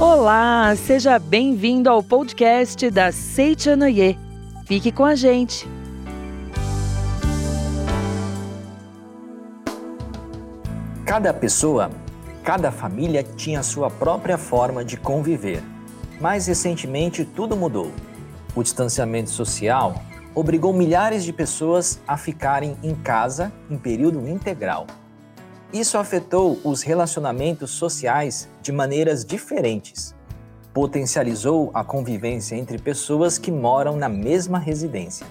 Olá, seja bem-vindo ao podcast da Seichanoye. Fique com a gente. Cada pessoa, cada família tinha sua própria forma de conviver. Mas recentemente tudo mudou. O distanciamento social obrigou milhares de pessoas a ficarem em casa em período integral. Isso afetou os relacionamentos sociais de maneiras diferentes. Potencializou a convivência entre pessoas que moram na mesma residência.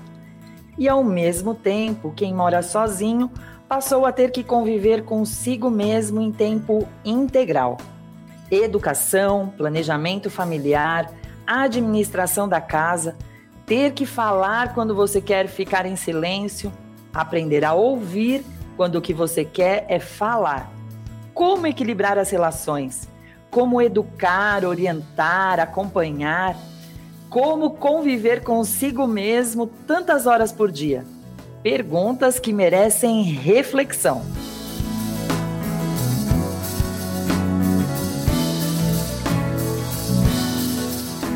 E ao mesmo tempo, quem mora sozinho passou a ter que conviver consigo mesmo em tempo integral. Educação, planejamento familiar, administração da casa, ter que falar quando você quer ficar em silêncio, aprender a ouvir quando o que você quer é falar. Como equilibrar as relações? Como educar, orientar, acompanhar? Como conviver consigo mesmo tantas horas por dia? Perguntas que merecem reflexão.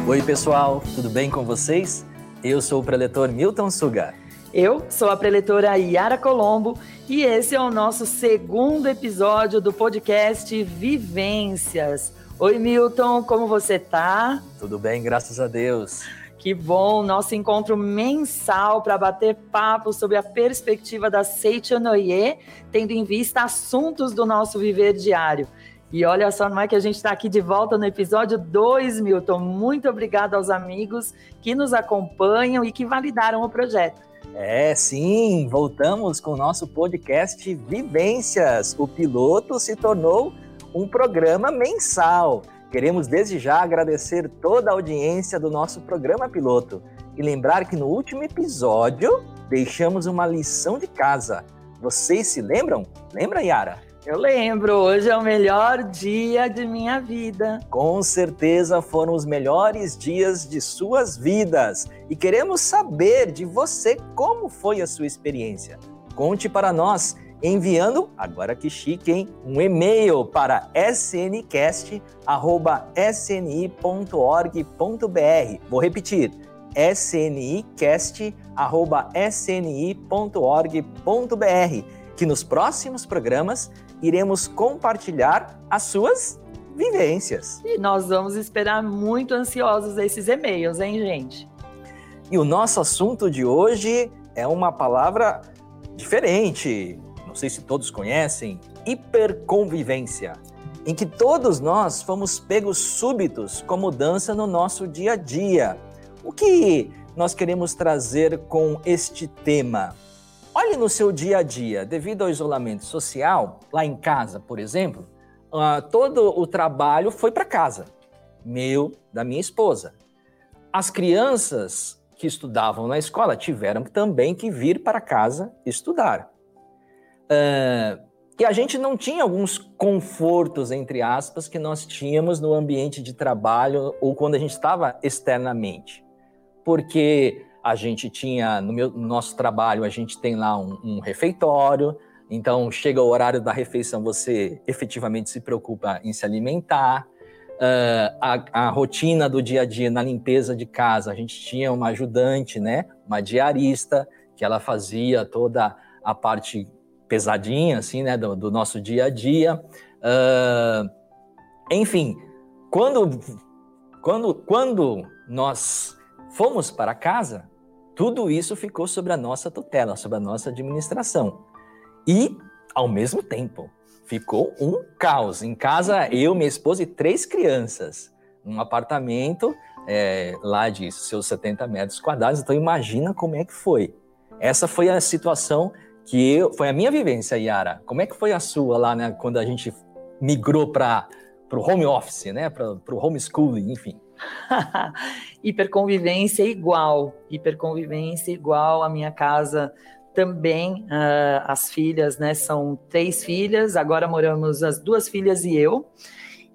Oi, pessoal, tudo bem com vocês? Eu sou o preletor Milton Suga. Eu sou a preletora Yara Colombo e esse é o nosso segundo episódio do podcast Vivências. Oi, Milton, como você tá? Tudo bem, graças a Deus. Que bom, nosso encontro mensal para bater papo sobre a perspectiva da Seichonoye, tendo em vista assuntos do nosso viver diário. E olha só, não é que a gente está aqui de volta no episódio 2, Milton. Muito obrigada aos amigos que nos acompanham e que validaram o projeto. É, sim, voltamos com o nosso podcast Vivências. O piloto se tornou um programa mensal. Queremos desde já agradecer toda a audiência do nosso programa piloto e lembrar que no último episódio deixamos uma lição de casa. Vocês se lembram? Lembra, Yara? Eu lembro, hoje é o melhor dia de minha vida. Com certeza foram os melhores dias de suas vidas e queremos saber de você como foi a sua experiência. Conte para nós enviando, agora que chique, hein, um e-mail para sncast@sni.org.br. Vou repetir: snicast@sni.org.br, que nos próximos programas iremos compartilhar as suas vivências. E nós vamos esperar muito ansiosos esses e-mails, hein, gente? E o nosso assunto de hoje é uma palavra diferente. Não sei se todos conhecem, hiperconvivência, em que todos nós fomos pegos súbitos com mudança no nosso dia a dia. O que nós queremos trazer com este tema? Olhe no seu dia a dia, devido ao isolamento social, lá em casa, por exemplo, uh, todo o trabalho foi para casa, meu, da minha esposa. As crianças que estudavam na escola tiveram também que vir para casa estudar. Uh, e a gente não tinha alguns confortos, entre aspas, que nós tínhamos no ambiente de trabalho ou quando a gente estava externamente. Porque a gente tinha, no, meu, no nosso trabalho, a gente tem lá um, um, refeitório, então chega o horário da refeição, você efetivamente se preocupa em se alimentar. Uh, a, a, rotina do dia a dia na limpeza de casa, a gente tinha uma ajudante, né, uma diarista, que ela fazia toda a parte pesadinha, assim, né, do, do nosso dia a dia. Uh, enfim, quando, quando, quando nós fomos para casa, tudo isso ficou sobre a nossa tutela, sobre a nossa administração. E, ao mesmo tempo, ficou um caos. Em casa, eu, minha esposa e três crianças. Um apartamento é, lá de seus 70 metros quadrados. Então, imagina como é que foi. Essa foi a situação que eu, foi a minha vivência, Yara. Como é que foi a sua lá, né, quando a gente migrou para o home office, né, para o homeschooling, enfim? hiperconvivência igual, hiperconvivência igual. A minha casa também, uh, as filhas, né? São três filhas, agora moramos as duas filhas e eu.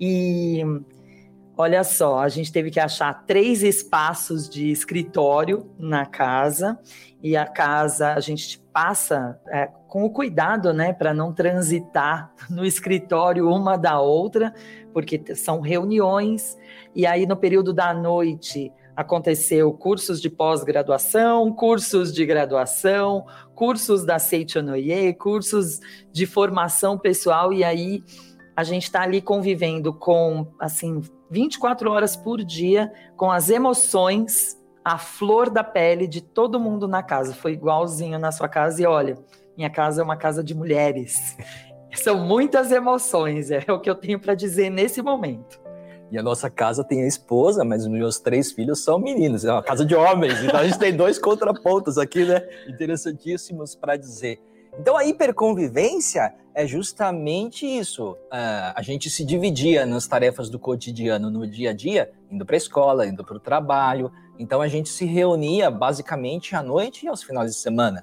E Olha só, a gente teve que achar três espaços de escritório na casa e a casa a gente passa é, com o cuidado, né, para não transitar no escritório uma da outra, porque são reuniões e aí no período da noite aconteceu cursos de pós-graduação, cursos de graduação, cursos da Seichonoye, cursos de formação pessoal e aí a gente está ali convivendo com assim 24 horas por dia com as emoções, a flor da pele de todo mundo na casa. Foi igualzinho na sua casa e olha, minha casa é uma casa de mulheres. São muitas emoções, é o que eu tenho para dizer nesse momento. E a nossa casa tem a esposa, mas os meus três filhos são meninos, é uma casa de homens. Então a gente tem dois contrapontos aqui, né? Interessantíssimos para dizer. Então a hiperconvivência é justamente isso. Uh, a gente se dividia nas tarefas do cotidiano, no dia a dia, indo para a escola, indo para o trabalho. Então a gente se reunia basicamente à noite e aos finais de semana.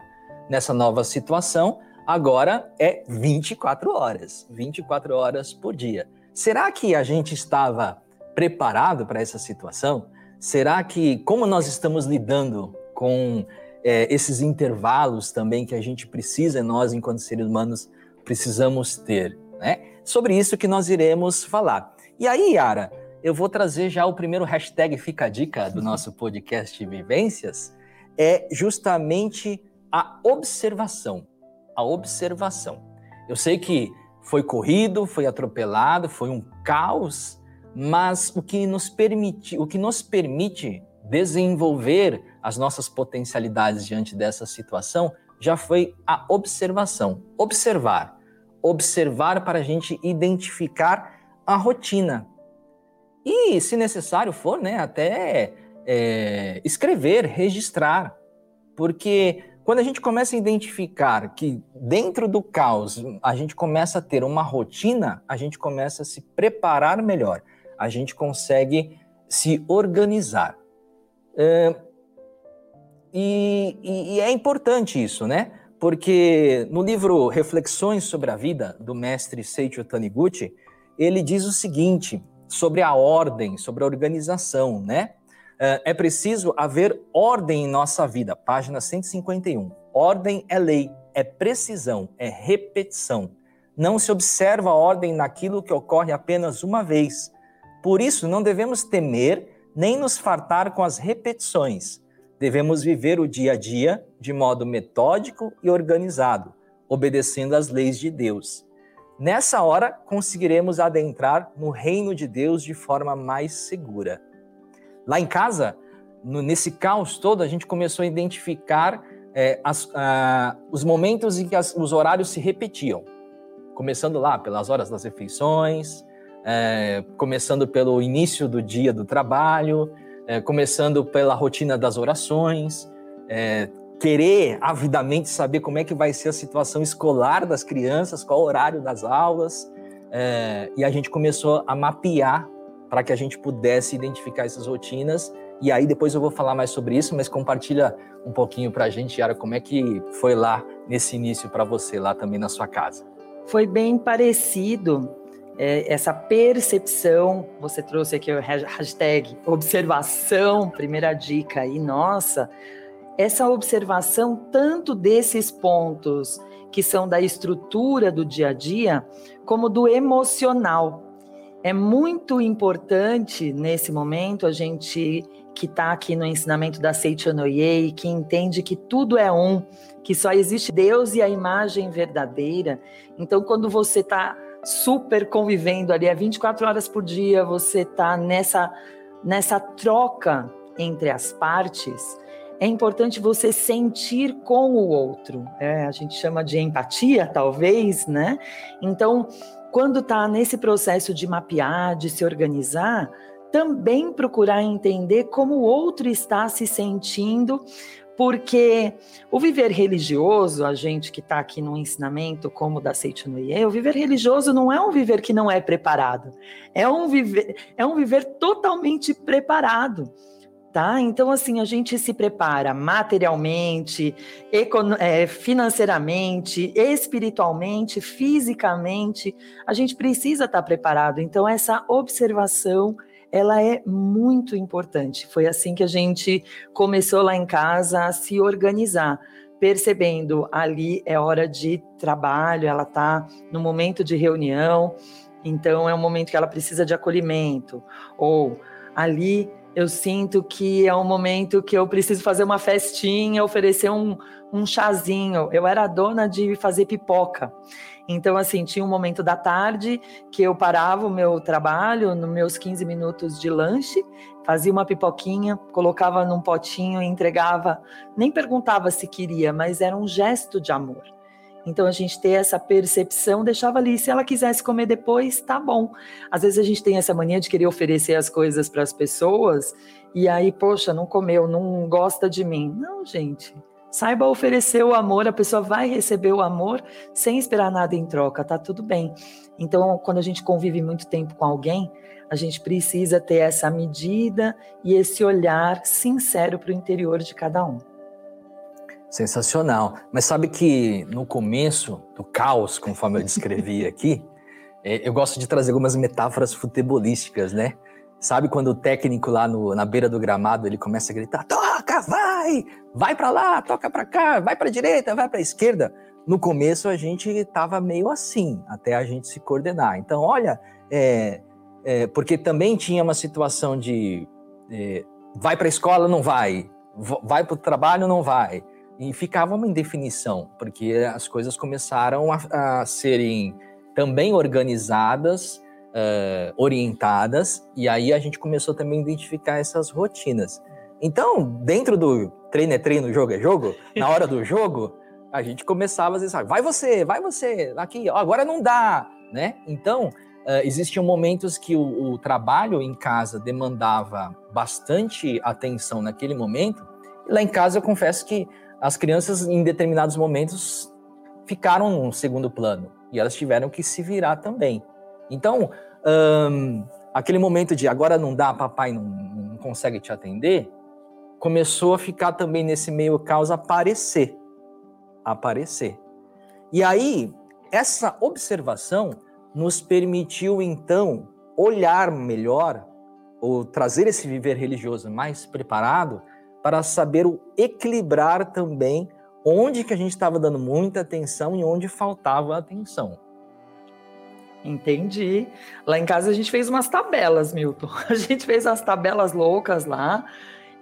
Nessa nova situação, agora é 24 horas, 24 horas por dia. Será que a gente estava preparado para essa situação? Será que, como nós estamos lidando com é, esses intervalos também que a gente precisa, nós, enquanto seres humanos, precisamos ter. Né? Sobre isso que nós iremos falar. E aí, Yara, eu vou trazer já o primeiro hashtag Fica a Dica do nosso podcast Vivências, é justamente a observação. A observação. Eu sei que foi corrido, foi atropelado, foi um caos, mas o que nos permite, o que nos permite desenvolver as nossas potencialidades diante dessa situação já foi a observação. Observar. Observar para a gente identificar a rotina. E, se necessário for, né, até é, escrever, registrar. Porque quando a gente começa a identificar que dentro do caos a gente começa a ter uma rotina, a gente começa a se preparar melhor, a gente consegue se organizar. É, e, e, é importante isso, né? Porque no livro Reflexões sobre a Vida, do mestre Seiichi Taniguchi, ele diz o seguinte sobre a ordem, sobre a organização, né? É, é preciso haver ordem em nossa vida, página 151. Ordem é lei, é precisão, é repetição. Não se observa a ordem naquilo que ocorre apenas uma vez. Por isso, não devemos temer nem nos fartar com as repetições. Devemos viver o dia a dia de modo metódico e organizado, obedecendo às leis de Deus. Nessa hora, conseguiremos adentrar no reino de Deus de forma mais segura. Lá em casa, no, nesse caos todo, a gente começou a identificar é, as, os momentos em que as, os horários se repetiam. Começando lá pelas horas das refeições, é, começando pelo início do dia do trabalho, é, começando pela rotina das orações, é, querer avidamente saber como é que vai ser a situação escolar das crianças, qual o horário das aulas, é, e a gente começou a mapear para que a gente pudesse identificar essas rotinas. E aí depois eu vou falar mais sobre isso, mas compartilha um pouquinho para a gente, Yara, como é que foi lá nesse início para você, lá também na sua casa. Foi bem parecido é, essa percepção, você trouxe aqui o hashtag observação, primeira dica aí, nossa, essa observação tanto desses pontos que são da estrutura do dia a dia, como do emocional. É muito importante nesse momento a gente que está aqui no ensinamento da Seichonoye, que entende que tudo é um, que só existe Deus e a imagem verdadeira. Então, quando você está super convivendo ali, é 24 horas por dia, você tá nessa, nessa troca entre as partes, é importante você sentir com o outro. É, a gente chama de empatia, talvez, né? Então, quando tá nesse processo de mapear, de se organizar, também procurar entender como o outro está se sentindo porque o viver religioso, a gente que está aqui no ensinamento como da Seichunuye, o viver religioso não é um viver que não é preparado, é um viver, é um viver totalmente preparado. Tá? Então, assim, a gente se prepara materialmente, é, financeiramente, espiritualmente, fisicamente, a gente precisa estar tá preparado. Então, essa observação ela é muito importante. Foi assim que a gente começou lá em casa a se organizar, percebendo ali é hora de trabalho, ela está no momento de reunião, então é um momento que ela precisa de acolhimento, ou ali eu sinto que é um momento que eu preciso fazer uma festinha, oferecer um, um chazinho. Eu era dona de fazer pipoca. Então, assim, tinha um momento da tarde que eu parava o meu trabalho, nos meus 15 minutos de lanche, fazia uma pipoquinha, colocava num potinho e entregava. Nem perguntava se queria, mas era um gesto de amor. Então a gente ter essa percepção, deixava ali. Se ela quisesse comer depois, tá bom. Às vezes a gente tem essa mania de querer oferecer as coisas para as pessoas e aí, poxa, não comeu, não gosta de mim. Não, gente. Saiba oferecer o amor, a pessoa vai receber o amor sem esperar nada em troca, tá tudo bem. Então, quando a gente convive muito tempo com alguém, a gente precisa ter essa medida e esse olhar sincero para o interior de cada um. Sensacional. Mas sabe que no começo do caos, conforme eu descrevi aqui, é, eu gosto de trazer algumas metáforas futebolísticas, né? Sabe quando o técnico lá no, na beira do gramado ele começa a gritar: toca, vai, vai para lá, toca para cá, vai para direita, vai para esquerda. No começo a gente estava meio assim, até a gente se coordenar. Então, olha, é, é, porque também tinha uma situação de é, vai para a escola, não vai, vai para o trabalho, não vai. E ficava uma indefinição, porque as coisas começaram a, a serem também organizadas uh, orientadas, e aí a gente começou também a identificar essas rotinas. Então, dentro do treino é treino, jogo é jogo, na hora do jogo, a gente começava a dizer, vai você, vai você, aqui, agora não dá, né? Então, uh, existiam momentos que o, o trabalho em casa demandava bastante atenção naquele momento, e lá em casa eu confesso que as crianças, em determinados momentos, ficaram no segundo plano, e elas tiveram que se virar também. Então, um, aquele momento de agora não dá, papai não, não consegue te atender, começou a ficar também nesse meio caos aparecer. Aparecer. E aí, essa observação nos permitiu então olhar melhor ou trazer esse viver religioso mais preparado para saber o equilibrar também onde que a gente estava dando muita atenção e onde faltava atenção. Entendi. Lá em casa a gente fez umas tabelas, Milton. A gente fez as tabelas loucas lá,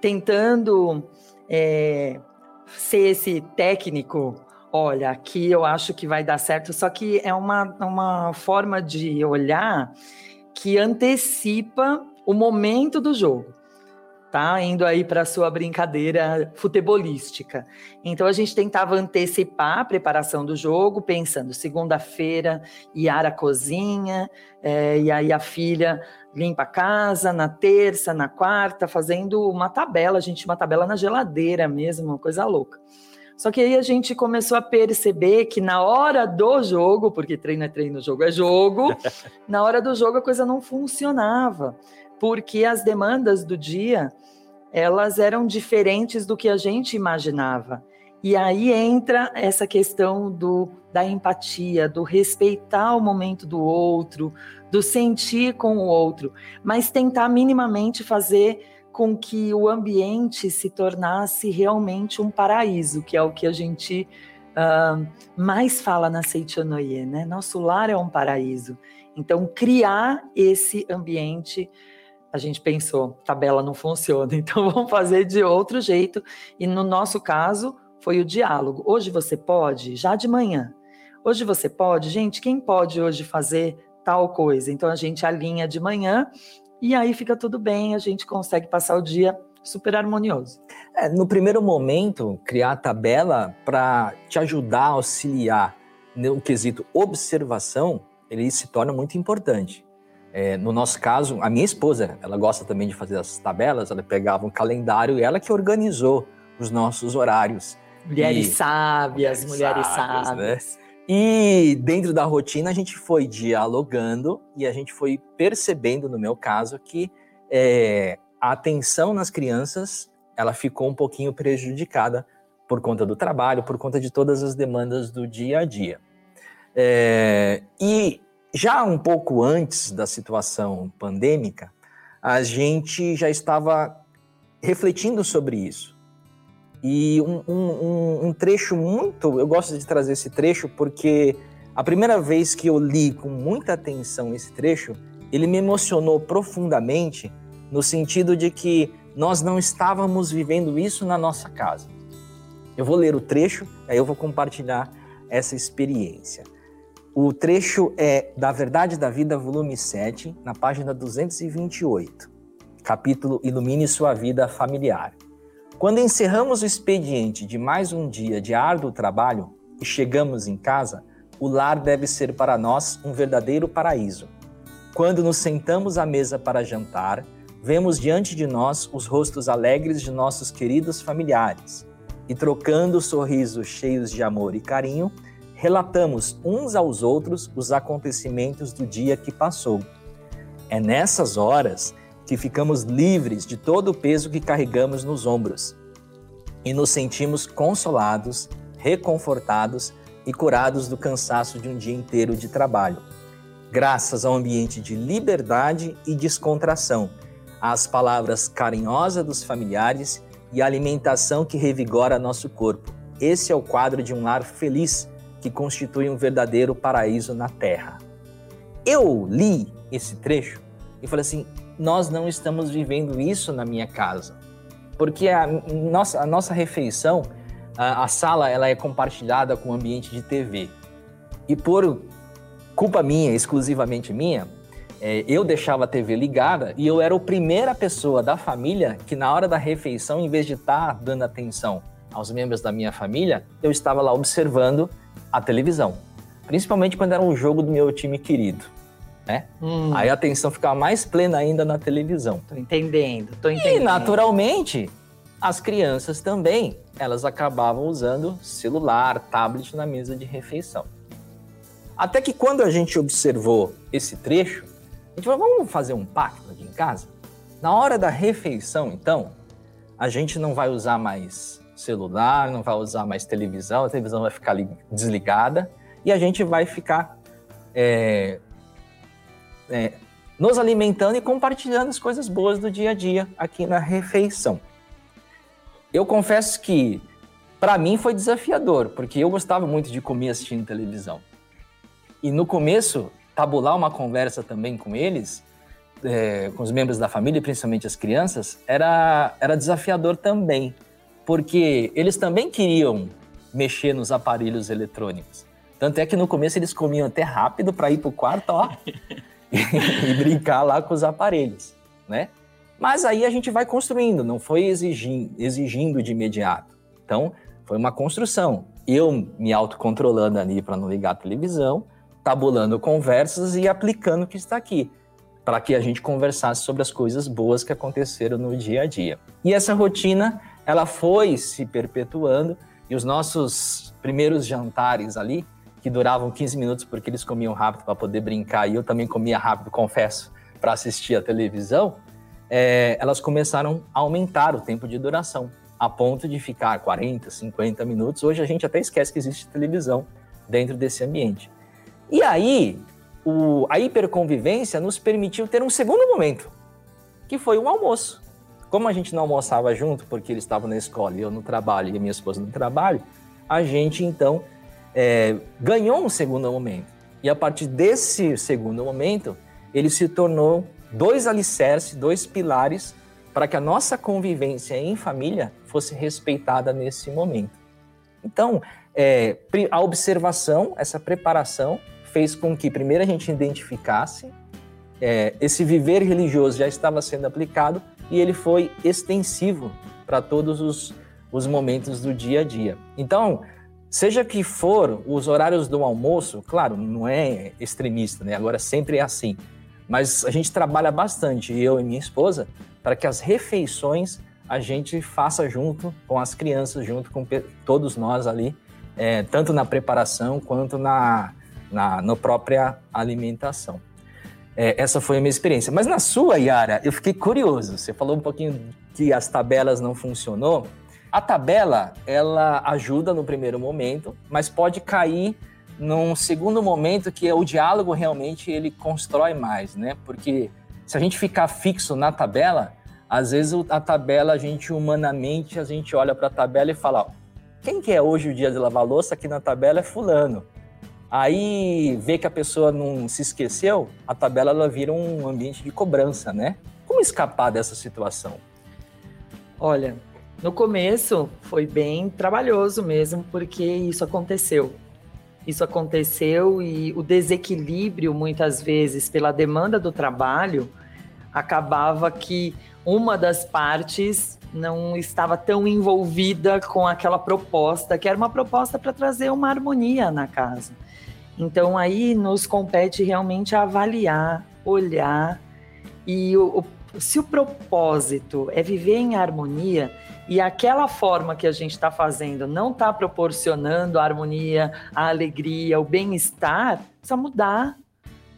tentando é, ser esse técnico. Olha, aqui eu acho que vai dar certo. Só que é uma, uma forma de olhar que antecipa o momento do jogo tá? Indo aí para sua brincadeira futebolística. Então a gente tentava antecipar a preparação do jogo, pensando segunda-feira Yara cozinha, é, e aí a filha limpa a casa na terça, na quarta, fazendo uma tabela, a gente tinha uma tabela na geladeira mesmo, uma coisa louca. Só que aí a gente começou a perceber que na hora do jogo, porque treino é treino, jogo é jogo, na hora do jogo a coisa não funcionava, porque as demandas do dia elas eram diferentes do que a gente imaginava. E aí entra essa questão do, da empatia, do respeitar o momento do outro, do sentir com o outro, mas tentar minimamente fazer com que o ambiente se tornasse realmente um paraíso, que é o que a gente uh, mais fala na Seichonoye, né? Nosso lar é um paraíso. Então, criar esse ambiente a gente pensou, tabela não funciona, então vamos fazer de outro jeito. E no nosso caso, foi o diálogo. Hoje você pode, já de manhã. Hoje você pode, gente, quem pode hoje fazer tal coisa? Então a gente alinha de manhã e aí fica tudo bem, a gente consegue passar o dia super harmonioso. É, no primeiro momento, criar a tabela para te ajudar auxiliar no quesito observação, ele se torna muito importante. É, no nosso caso, a minha esposa, ela gosta também de fazer as tabelas, ela pegava um calendário e ela que organizou os nossos horários. Mulheres e... sábias, mulheres, mulheres sábias. sábias. Né? E dentro da rotina a gente foi dialogando e a gente foi percebendo, no meu caso, que é, a atenção nas crianças ela ficou um pouquinho prejudicada por conta do trabalho, por conta de todas as demandas do dia a dia. É, e já um pouco antes da situação pandêmica, a gente já estava refletindo sobre isso. E um, um, um, trecho muito. Eu gosto de trazer esse trecho porque a primeira vez que eu li com muita atenção esse trecho, ele me emocionou profundamente no sentido de que nós não estávamos vivendo isso na nossa casa. Eu vou ler o trecho, aí eu vou compartilhar essa experiência. O trecho é da Verdade da Vida, volume 7, na página 228, capítulo Ilumine Sua Vida Familiar. Quando encerramos o expediente de mais um dia de árduo trabalho e chegamos em casa, o lar deve ser para nós um verdadeiro paraíso. Quando nos sentamos à mesa para jantar, vemos diante de nós os rostos alegres de nossos queridos familiares e, trocando sorrisos cheios de amor e carinho, relatamos uns aos outros os acontecimentos do dia que passou. É nessas horas que ficamos livres de todo o peso que carregamos nos ombros e nos sentimos consolados, reconfortados e curados do cansaço de um dia inteiro de trabalho. Graças ao ambiente de liberdade e descontração, às palavras carinhosas dos familiares e à alimentação que revigora nosso corpo. Esse é o quadro de um lar feliz que constitui um verdadeiro paraíso na terra. Eu li esse trecho e falei assim: nós não estamos vivendo isso na minha casa. Porque a nossa, a nossa refeição, a, a sala, ela é compartilhada com o ambiente de TV. E por culpa minha, exclusivamente minha, é, eu deixava a TV ligada e eu era a primeira pessoa da família que na hora da refeição, em vez de estar tá dando atenção aos membros da minha família, eu estava lá observando a televisão. Principalmente quando era um jogo do meu time querido né? Hum. Aí a atenção ficava mais plena ainda na televisão. Tô entendendo, tô entendendo. E naturalmente, as crianças também, elas acabavam usando celular, tablet na mesa de refeição. Até que quando a gente observou esse trecho, a gente falou, vamos fazer um pacto aqui em casa? Na hora da refeição, então, a gente não vai usar mais celular, não vai usar mais televisão, a televisão vai ficar desligada e a gente vai ficar é, é, nos alimentando e compartilhando as coisas boas do dia a dia aqui na refeição. Eu confesso que para mim foi desafiador, porque eu gostava muito de comer assistindo televisão. E no começo, tabular uma conversa também com eles, é, com os membros da família, principalmente as crianças, era, era desafiador também, porque eles também queriam mexer nos aparelhos eletrônicos. Tanto é que no começo eles comiam até rápido para ir para o quarto, ó. e, brincar lá com os aparelhos, né? Mas aí a gente vai construindo, não foi exigindo, exigindo de imediato. Então, foi uma construção. Eu me autocontrolando ali para não ligar a televisão, tabulando conversas e aplicando o que está aqui, para que a gente conversasse sobre as coisas boas que aconteceram no dia a dia. E essa rotina, ela foi se perpetuando e os nossos primeiros jantares ali, que duravam 15 minutos porque eles comiam rápido para poder brincar e eu também comia rápido, confesso, para assistir a televisão, é, elas começaram a aumentar o tempo de duração, a ponto de ficar 40, 50 minutos. Hoje a gente até esquece que existe televisão dentro desse ambiente. E aí, o, a hiperconvivência nos permitiu ter um segundo momento, que foi o almoço. Como a gente não almoçava junto, porque eles estavam na escola e eu no trabalho e a minha esposa no trabalho, a gente então é, ganhou um segundo momento. E a partir desse segundo momento, ele se tornou dois alicerces, dois pilares para que a nossa convivência em família fosse respeitada nesse momento. Então, é, a observação, essa preparação, fez com que primeiro a gente identificasse é, esse viver religioso já estava sendo aplicado e ele foi extensivo para todos os, os momentos do dia a dia. Então, Seja que for os horários do almoço, claro, não é extremista, né? Agora sempre é assim. Mas a gente trabalha bastante, eu e minha esposa, para que as refeições a gente faça junto com as crianças, junto com todos nós ali, é, tanto na preparação quanto na, na, na própria alimentação. É, essa foi a minha experiência. Mas na sua, Yara, eu fiquei curioso. Você falou um pouquinho que as tabelas não funcionou. A tabela, ela ajuda no primeiro momento, mas pode cair num segundo momento que é o diálogo realmente ele constrói mais, né? Porque se a gente ficar fixo na tabela, às vezes a tabela, a gente humanamente, a gente olha para a tabela e fala, quem que é hoje o dia de lavar louça aqui na tabela é fulano. Aí vê que a pessoa não se esqueceu, a tabela ela vira um ambiente de cobrança, né? Como escapar dessa situação? Olha, no começo foi bem trabalhoso mesmo, porque isso aconteceu. Isso aconteceu e o desequilíbrio, muitas vezes, pela demanda do trabalho, acabava que uma das partes não estava tão envolvida com aquela proposta, que era uma proposta para trazer uma harmonia na casa. Então aí nos compete realmente avaliar, olhar e o, o, se o propósito é viver em harmonia e aquela forma que a gente está fazendo não está proporcionando a harmonia, a alegria, o bem-estar, precisa mudar,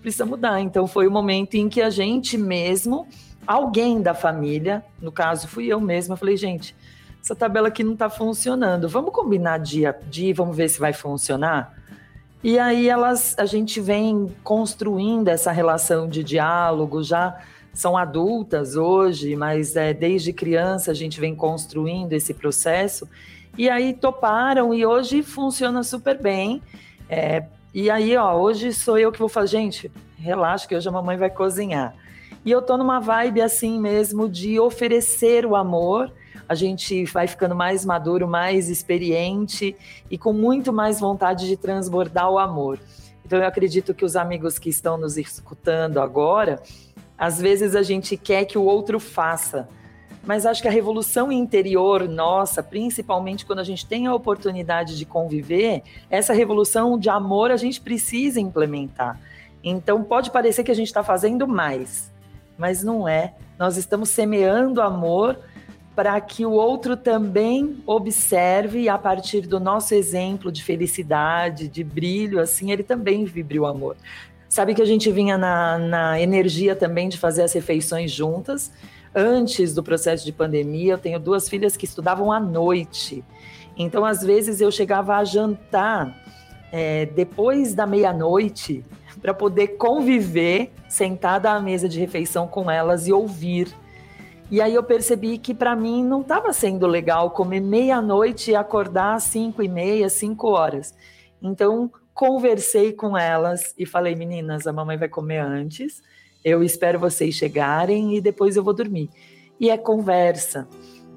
precisa mudar. Então foi o momento em que a gente mesmo, alguém da família, no caso fui eu mesma, falei gente, essa tabela aqui não está funcionando. Vamos combinar dia a dia, vamos ver se vai funcionar. E aí elas, a gente vem construindo essa relação de diálogo, já são adultas hoje, mas é, desde criança a gente vem construindo esse processo. E aí toparam e hoje funciona super bem. É, e aí, ó, hoje sou eu que vou fazer, gente, relaxa que hoje a mamãe vai cozinhar. E eu tô numa vibe assim mesmo de oferecer o amor a gente vai ficando mais maduro, mais experiente e com muito mais vontade de transbordar o amor. Então, eu acredito que os amigos que estão nos escutando agora, às vezes a gente quer que o outro faça, mas acho que a revolução interior nossa, principalmente quando a gente tem a oportunidade de conviver, essa revolução de amor a gente precisa implementar. Então, pode parecer que a gente está fazendo mais, mas não é. Nós estamos semeando amor para que o outro também observe a partir do nosso exemplo de felicidade, de brilho, assim, ele também vibre o amor. Sabe que a gente vinha na, na energia também de fazer as refeições juntas. Antes do processo de pandemia, eu tenho duas filhas que estudavam à noite. Então, às vezes, eu chegava a jantar é, depois da meia-noite para poder conviver sentada à mesa de refeição com elas e ouvir e aí eu percebi que para mim não estava sendo legal comer meia-noite e acordar às cinco e meia, cinco horas. Então conversei com elas e falei, meninas, a mamãe vai comer antes. Eu espero vocês chegarem e depois eu vou dormir. E é conversa.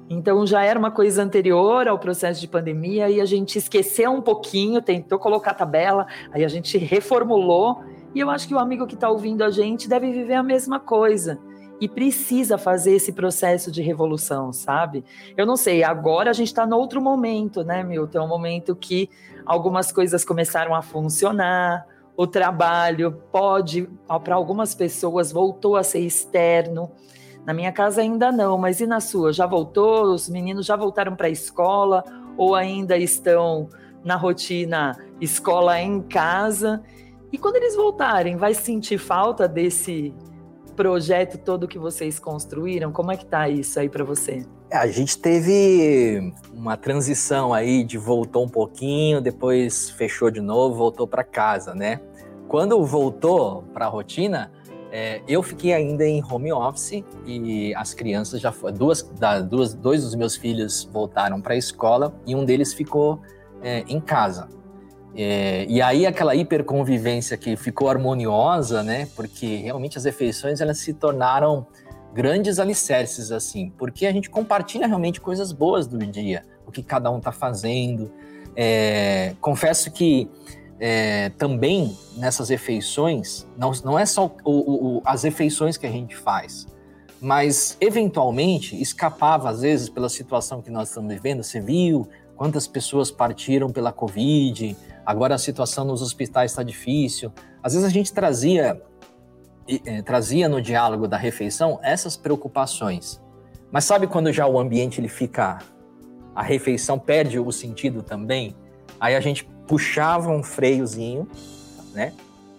Então já era uma coisa anterior ao processo de pandemia e a gente esqueceu um pouquinho, tentou colocar a tabela, aí a gente reformulou. E eu acho que o amigo que está ouvindo a gente deve viver a mesma coisa e precisa fazer esse processo de revolução, sabe? Eu não sei, agora a gente está no outro momento, né, Milton? É um momento que algumas coisas começaram a funcionar, o trabalho pode, para algumas pessoas, voltou a ser externo. Na minha casa ainda não, mas e na sua? Já voltou? Os meninos já voltaram para a escola ou ainda estão na rotina escola em casa? E quando eles voltarem, vai sentir falta desse projeto todo que vocês construíram? Como é que tá isso aí para você? É, a gente teve uma transição aí de voltou um pouquinho, depois fechou de novo, voltou para casa, né? Quando voltou para a rotina, é, eu fiquei ainda em home office e as crianças já foram. Duas, duas, dois dos meus filhos voltaram para a escola e um deles ficou é, em casa. É, e aí aquela hiperconvivência que ficou harmoniosa, né? Porque realmente as refeições elas se tornaram grandes alicerces assim, porque a gente compartilha realmente coisas boas do dia, o que cada um está fazendo. É, confesso que é, também nessas refeições não, não é só o, o, as refeições que a gente faz, mas eventualmente escapava às vezes pela situação que nós estamos vivendo. Você viu quantas pessoas partiram pela Covid? Agora a situação nos hospitais está difícil. Às vezes a gente trazia, eh, trazia no diálogo da refeição essas preocupações. Mas sabe quando já o ambiente ele fica, a refeição perde o sentido também? Aí a gente puxava um freiozinho, né?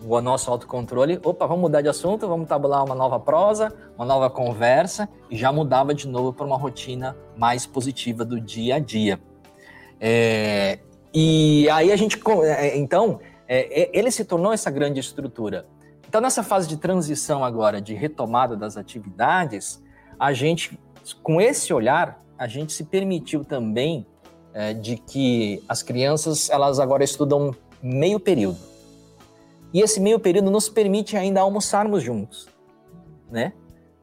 O nosso autocontrole, opa, vamos mudar de assunto, vamos tabular uma nova prosa, uma nova conversa, e já mudava de novo para uma rotina mais positiva do dia a dia. É, e aí a gente, é, é, então, é, ele se tornou essa grande estrutura. Então, nessa fase de transição agora, de retomada das atividades, a gente, com esse olhar, a gente se permitiu também é, de que as crianças, elas agora estudam meio período. E esse meio período nos permite ainda almoçarmos juntos, né?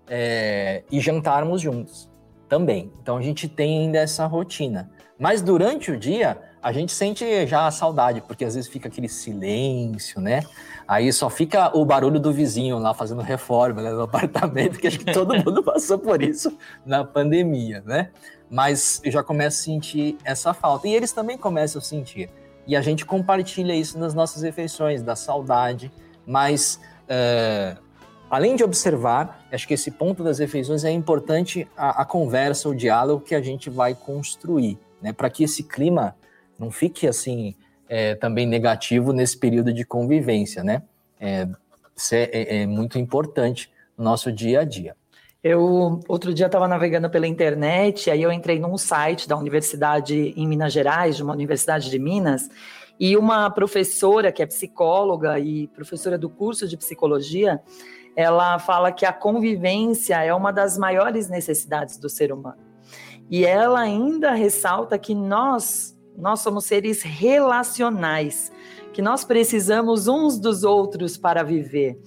É, e jantarmos juntos também. Então a gente tem ainda essa rotina. Mas durante o dia, a gente sente já a saudade, porque às vezes fica aquele silêncio, né? Aí só fica o barulho do vizinho lá fazendo reforma né, no apartamento, que acho que todo mundo passou por isso na pandemia, né? Mas eu já começo a sentir essa falta. E eles também começam a sentir. E a gente compartilha isso nas nossas refeições, da saudade. Mas, é, além de observar, acho que esse ponto das refeições é importante a, a conversa, o diálogo que a gente vai construir, né? Para que esse clima não fique assim é, também negativo nesse período de convivência, né? É, é, é muito importante no nosso dia a dia. Eu outro dia estava navegando pela internet, aí eu entrei num site da universidade em Minas Gerais, de uma universidade de Minas, e uma professora que é psicóloga e professora do curso de psicologia, ela fala que a convivência é uma das maiores necessidades do ser humano. E ela ainda ressalta que nós nós somos seres relacionais, que nós precisamos uns dos outros para viver.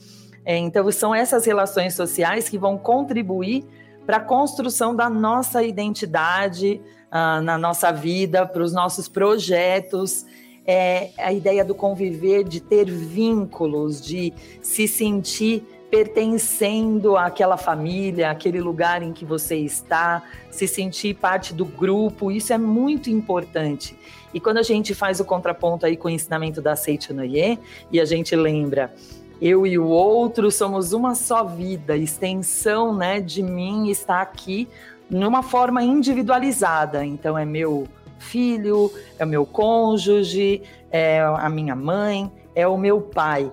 É, então, são essas relações sociais que vão contribuir para a construção da nossa identidade uh, na nossa vida, para os nossos projetos. É, a ideia do conviver, de ter vínculos, de se sentir pertencendo àquela família, àquele lugar em que você está, se sentir parte do grupo, isso é muito importante. E quando a gente faz o contraponto aí com o ensinamento da Seiichi Noye, e a gente lembra eu e o outro somos uma só vida, extensão né, de mim está aqui numa forma individualizada. Então, é meu filho, é o meu cônjuge, é a minha mãe, é o meu pai.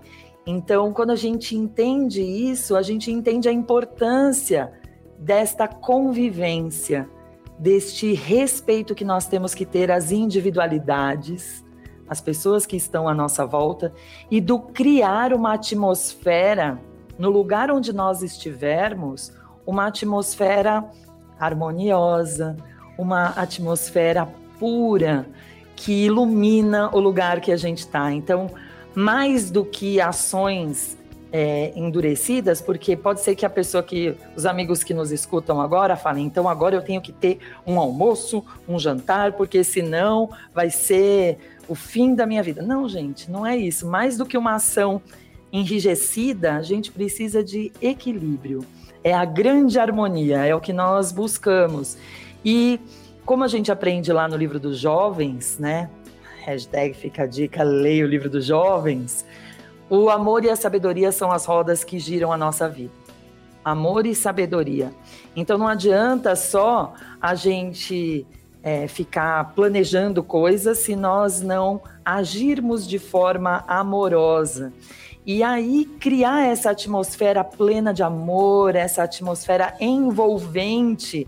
Então, quando a gente entende isso, a gente entende a importância desta convivência, deste respeito que nós temos que ter às individualidades, as pessoas que estão à nossa volta e do criar uma atmosfera no lugar onde nós estivermos, uma atmosfera harmoniosa, uma atmosfera pura que ilumina o lugar que a gente está. Então, mais do que ações é, endurecidas, porque pode ser que a pessoa que, os amigos que nos escutam agora falem, então agora eu tenho que ter um almoço, um jantar, porque senão vai ser o fim da minha vida. Não, gente, não é isso. Mais do que uma ação enrijecida, a gente precisa de equilíbrio. É a grande harmonia, é o que nós buscamos. E como a gente aprende lá no livro dos jovens, né? Hashtag fica a dica, leia o livro dos jovens. O amor e a sabedoria são as rodas que giram a nossa vida. Amor e sabedoria. Então não adianta só a gente é, ficar planejando coisas se nós não agirmos de forma amorosa. E aí criar essa atmosfera plena de amor, essa atmosfera envolvente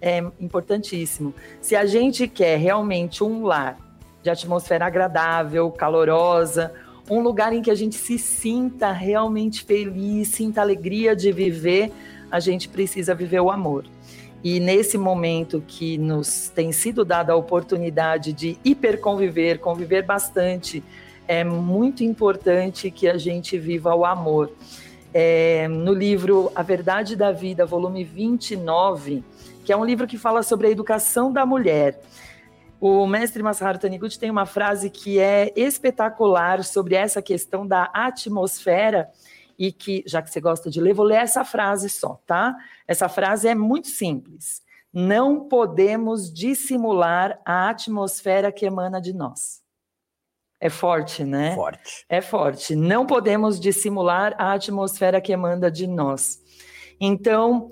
é importantíssimo. Se a gente quer realmente um lar de atmosfera agradável, calorosa, um lugar em que a gente se sinta realmente feliz, sinta alegria de viver, a gente precisa viver o amor. E nesse momento que nos tem sido dada a oportunidade de hiperconviver, conviver bastante, é muito importante que a gente viva o amor. É, no livro A Verdade da Vida, volume 29, que é um livro que fala sobre a educação da mulher. O mestre Masaharu Taniguchi tem uma frase que é espetacular sobre essa questão da atmosfera e que, já que você gosta de ler, vou ler essa frase só, tá? Essa frase é muito simples. Não podemos dissimular a atmosfera que emana de nós. É forte, né? Forte. É forte. Não podemos dissimular a atmosfera que emana de nós. Então,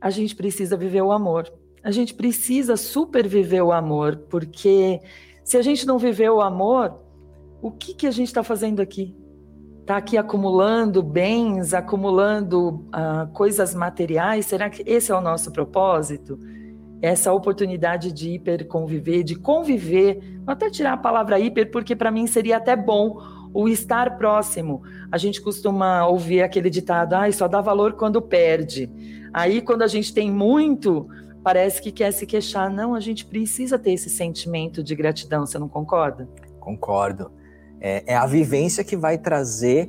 a gente precisa viver o amor. A gente precisa super viver o amor, porque se a gente não viver o amor, o que, que a gente está fazendo aqui? está aqui acumulando bens, acumulando uh, coisas materiais? Será que esse é o nosso propósito? Essa oportunidade de hiperconviver, de conviver, vou até tirar a palavra hiper, porque para mim seria até bom o estar próximo. A gente costuma ouvir aquele ditado, ah, só dá valor quando perde. Aí, quando a gente tem muito, parece que quer se queixar. Não, a gente precisa ter esse sentimento de gratidão, você não concorda? Concordo. É, é a vivência que vai trazer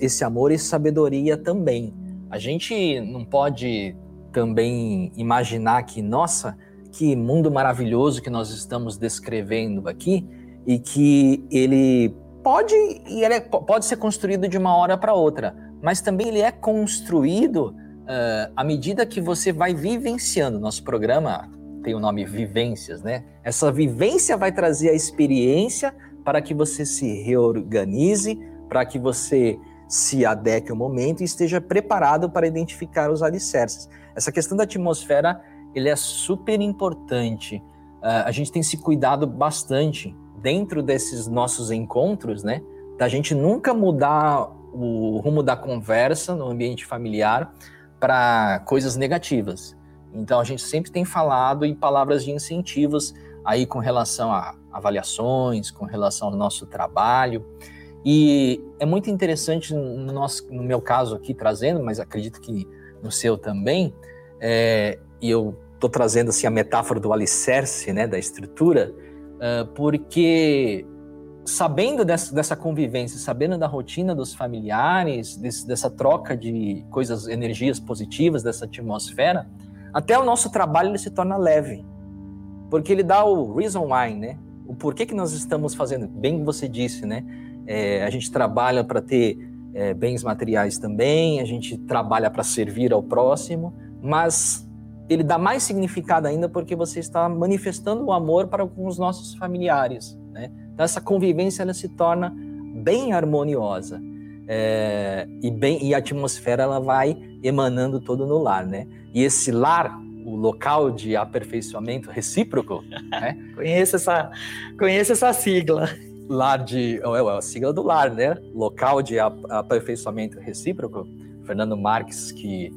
esse amor e sabedoria também. A gente não pode também imaginar que, nossa, que mundo maravilhoso que nós estamos descrevendo aqui e que ele pode ele é, pode ser construído de uma hora para outra, mas também ele é construído uh, à medida que você vai vivenciando. Nosso programa tem o nome Vivências, né? Essa vivência vai trazer a experiência para que você se reorganize, para que você se adeque ao momento e esteja preparado para identificar os alicerces. Essa questão da atmosfera ele é super importante. Uh, a gente tem se cuidado bastante dentro desses nossos encontros, né? Da gente nunca mudar o rumo da conversa no ambiente familiar para coisas negativas. Então a gente sempre tem falado em palavras de incentivos aí com relação a avaliações, com relação ao nosso trabalho. E é muito interessante no, nosso, no meu caso aqui trazendo, mas acredito que no seu também, é, e eu estou trazendo assim a metáfora do alicerce, né, da estrutura, uh, porque sabendo dessa, dessa, convivência, sabendo da rotina dos familiares, desse, dessa troca de coisas, energias positivas dessa atmosfera, até o nosso trabalho ele se torna leve, porque ele dá o reason why, né? O porquê que nós estamos fazendo, bem você disse, né? É, a gente trabalha para ter é, bens materiais também, a gente trabalha para servir ao próximo, mas ele dá mais significado ainda porque você está manifestando o amor para com os nossos familiares. Né? Então, essa convivência ela se torna bem harmoniosa. É, e, bem, e a atmosfera ela vai emanando todo no lar, né? E esse lar, o local de aperfeiçoamento recíproco, né? conheço essa, conheço essa sigla. Lar de, é, é a sigla do lar, né? Local de aperfeiçoamento recíproco. Fernando Marques que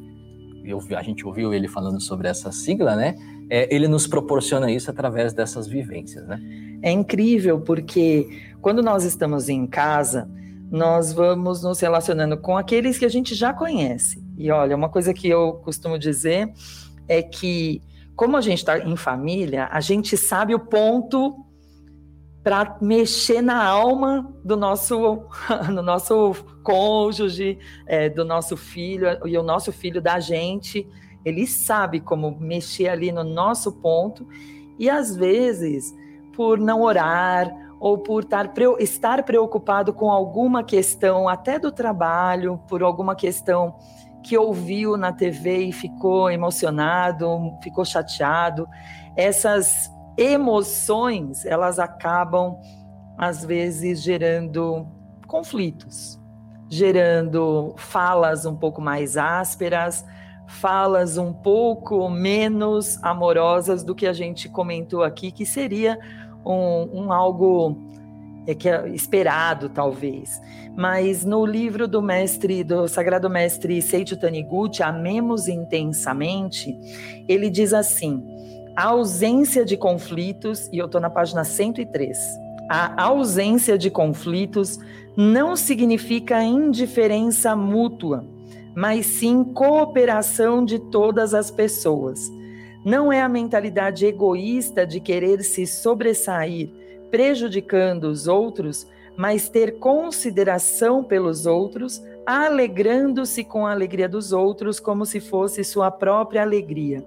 eu, a gente ouviu ele falando sobre essa sigla, né? É, ele nos proporciona isso através dessas vivências, né? É incrível porque quando nós estamos em casa, nós vamos nos relacionando com aqueles que a gente já conhece. E olha, uma coisa que eu costumo dizer é que, como a gente está em família, a gente sabe o ponto para mexer na alma do nosso, do nosso cônjuge, é, do nosso filho, e o nosso filho da gente, ele sabe como mexer ali no nosso ponto, e às vezes, por não orar, ou por tar, estar preocupado com alguma questão, até do trabalho, por alguma questão que ouviu na TV e ficou emocionado, ficou chateado, essas emoções, elas acabam, às vezes, gerando conflitos, gerando falas um pouco mais ásperas, falas um pouco menos amorosas do que a gente comentou aqui, que seria um, um algo é que é esperado talvez. Mas no livro do mestre, do sagrado mestre Seiichi Taniguchi, Amemos intensamente, ele diz assim: a ausência de conflitos, e eu estou na página 103. A ausência de conflitos não significa indiferença mútua, mas sim cooperação de todas as pessoas. Não é a mentalidade egoísta de querer se sobressair, prejudicando os outros, mas ter consideração pelos outros, alegrando-se com a alegria dos outros como se fosse sua própria alegria.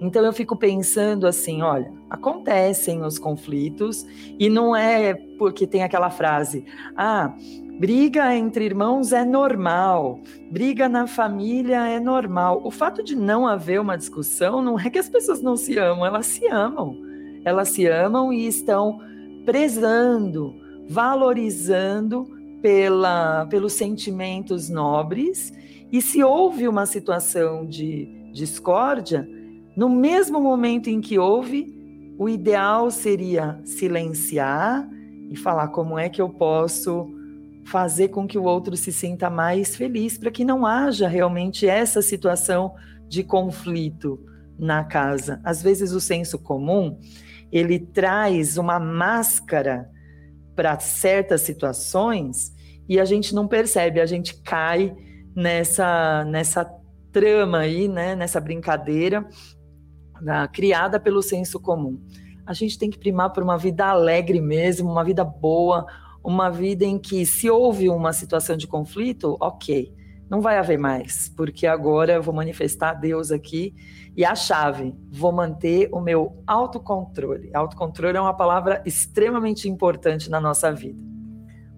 Então eu fico pensando assim, olha, acontecem os conflitos e não é porque tem aquela frase, ah, briga entre irmãos é normal, briga na família é normal. O fato de não haver uma discussão não é que as pessoas não se amam, elas se amam. Elas se amam e estão prezando, valorizando pela, pelos sentimentos nobres. E se houve uma situação de discórdia, no mesmo momento em que houve, o ideal seria silenciar e falar como é que eu posso fazer com que o outro se sinta mais feliz, para que não haja realmente essa situação de conflito na casa. Às vezes o senso comum, ele traz uma máscara para certas situações e a gente não percebe, a gente cai nessa, nessa trama aí, né, nessa brincadeira da, criada pelo senso comum. A gente tem que primar por uma vida alegre mesmo, uma vida boa, uma vida em que, se houve uma situação de conflito, ok, não vai haver mais, porque agora eu vou manifestar Deus aqui e a chave, vou manter o meu autocontrole. Autocontrole é uma palavra extremamente importante na nossa vida.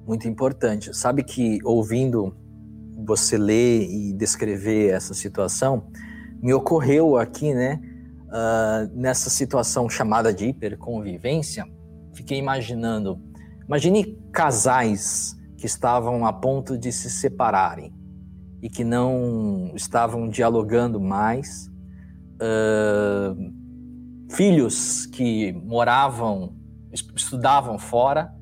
Muito importante. Sabe que ouvindo você ler e descrever essa situação, me ocorreu aqui, né, uh, nessa situação chamada de hiperconvivência, fiquei imaginando, imagine casais que estavam a ponto de se separarem e que não estavam dialogando mais, uh, filhos que moravam, estudavam fora,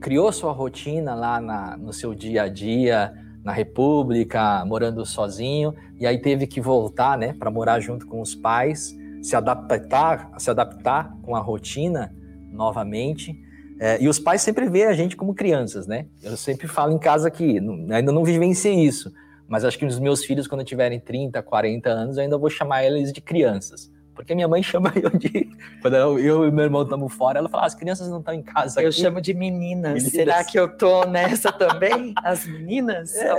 criou sua rotina lá na, no seu dia a dia, na República, morando sozinho, e aí teve que voltar, né, para morar junto com os pais, se adaptar, se adaptar com a rotina novamente. É, e os pais sempre veem a gente como crianças, né? Eu sempre falo em casa que não, ainda não vivenciei isso, mas acho que os meus filhos, quando tiverem 30, 40 anos, eu ainda vou chamar eles de crianças. Porque minha mãe chama eu de. Quando eu, e meu irmão estamos fora, ela fala: ah, as crianças não estão em casa. Eu chamo de meninas. meninas. Será que eu tô nessa também? As meninas? É,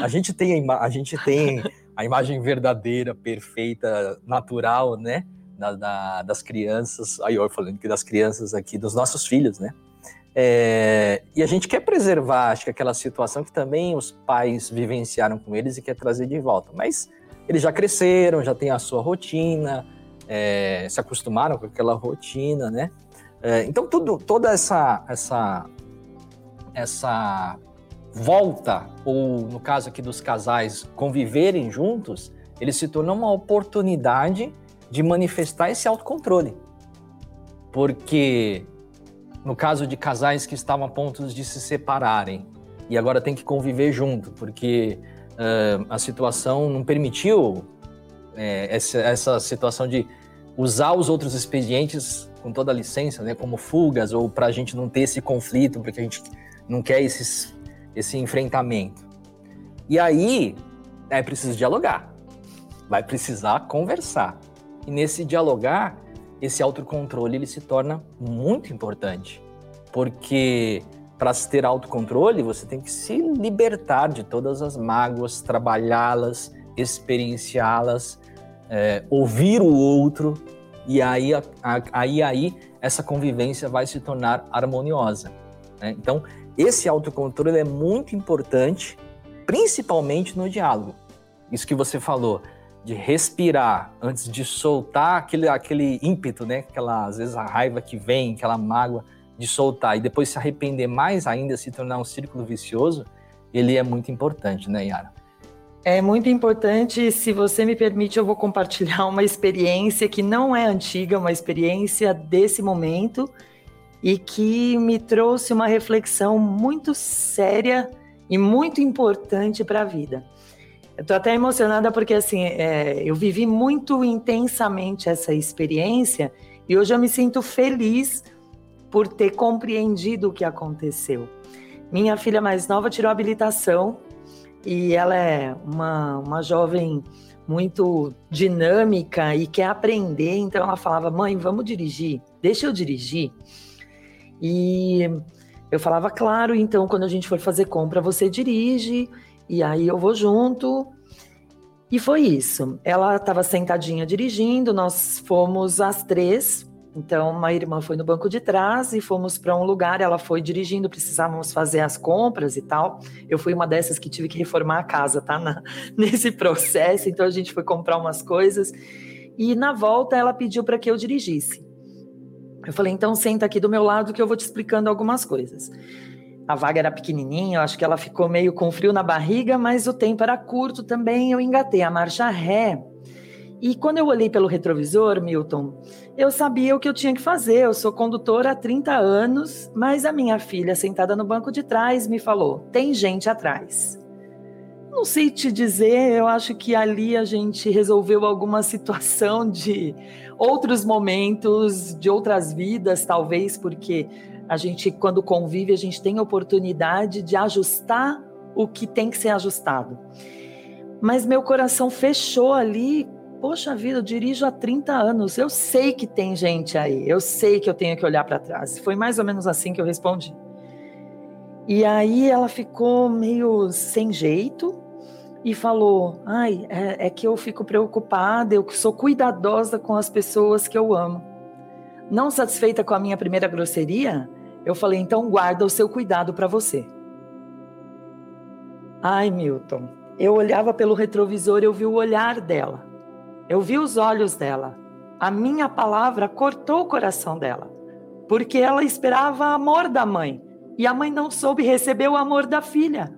a gente tem a, a gente tem a imagem verdadeira, perfeita, natural, né? Da, da, das crianças, aí eu falando que das crianças aqui, dos nossos filhos, né? É, e a gente quer preservar, acho que aquela situação que também os pais vivenciaram com eles e quer trazer de volta. Mas eles já cresceram, já têm a sua rotina, é, se acostumaram com aquela rotina, né? É, então tudo, toda essa, essa, essa volta, ou no caso aqui dos casais conviverem juntos, ele se tornou uma oportunidade de manifestar esse autocontrole. Porque no caso de casais que estavam a ponto de se separarem e agora tem que conviver junto, porque uh, a situação não permitiu é, essa, essa situação de usar os outros expedientes com toda licença, né, como fugas ou para a gente não ter esse conflito, porque a gente não quer esses esse enfrentamento. E aí é preciso dialogar, vai precisar conversar. E nesse dialogar, esse autocontrole ele se torna muito importante, porque para se ter autocontrole, você tem que se libertar de todas as mágoas, trabalhá-las, experienciá-las, é, ouvir o outro, e aí, aí, aí essa convivência vai se tornar harmoniosa. Né? Então, esse autocontrole é muito importante, principalmente no diálogo. Isso que você falou, de respirar antes de soltar aquele, aquele ímpeto, né? Aquela, às vezes, a raiva que vem, aquela mágoa, de soltar e depois se arrepender mais ainda, se tornar um círculo vicioso, ele é muito importante, né, Yara? É muito importante. Se você me permite, eu vou compartilhar uma experiência que não é antiga, uma experiência desse momento e que me trouxe uma reflexão muito séria e muito importante para a vida. Estou até emocionada porque assim é, eu vivi muito intensamente essa experiência e hoje eu me sinto feliz por ter compreendido o que aconteceu. Minha filha mais nova tirou habilitação e ela é uma, uma jovem muito dinâmica e quer aprender, então ela falava: "Mãe, vamos dirigir? Deixa eu dirigir". E eu falava, claro, então quando a gente for fazer compra, você dirige, e aí eu vou junto. E foi isso. Ela estava sentadinha dirigindo, nós fomos às três. Então, uma irmã foi no banco de trás e fomos para um lugar. Ela foi dirigindo, precisávamos fazer as compras e tal. Eu fui uma dessas que tive que reformar a casa, tá? Na, nesse processo. Então, a gente foi comprar umas coisas. E na volta, ela pediu para que eu dirigisse. Eu falei, então senta aqui do meu lado que eu vou te explicando algumas coisas. A vaga era pequenininha, eu acho que ela ficou meio com frio na barriga, mas o tempo era curto também, eu engatei a marcha ré. E quando eu olhei pelo retrovisor, Milton, eu sabia o que eu tinha que fazer. Eu sou condutora há 30 anos, mas a minha filha, sentada no banco de trás, me falou: tem gente atrás. Não sei te dizer, eu acho que ali a gente resolveu alguma situação de outros momentos, de outras vidas, talvez, porque A gente, quando convive, a gente tem oportunidade de ajustar o que tem que ser ajustado. Mas meu coração fechou ali. Poxa vida, eu dirijo há 30 anos. Eu sei que tem gente aí. Eu sei que eu tenho que olhar para trás. Foi mais ou menos assim que eu respondi. E aí ela ficou meio sem jeito e falou: Ai, é, é que eu fico preocupada, eu sou cuidadosa com as pessoas que eu amo. Não satisfeita com a minha primeira grosseria, eu falei: então guarda o seu cuidado para você. Ai, Milton, eu olhava pelo retrovisor, eu vi o olhar dela, eu vi os olhos dela. A minha palavra cortou o coração dela, porque ela esperava amor da mãe e a mãe não soube receber o amor da filha.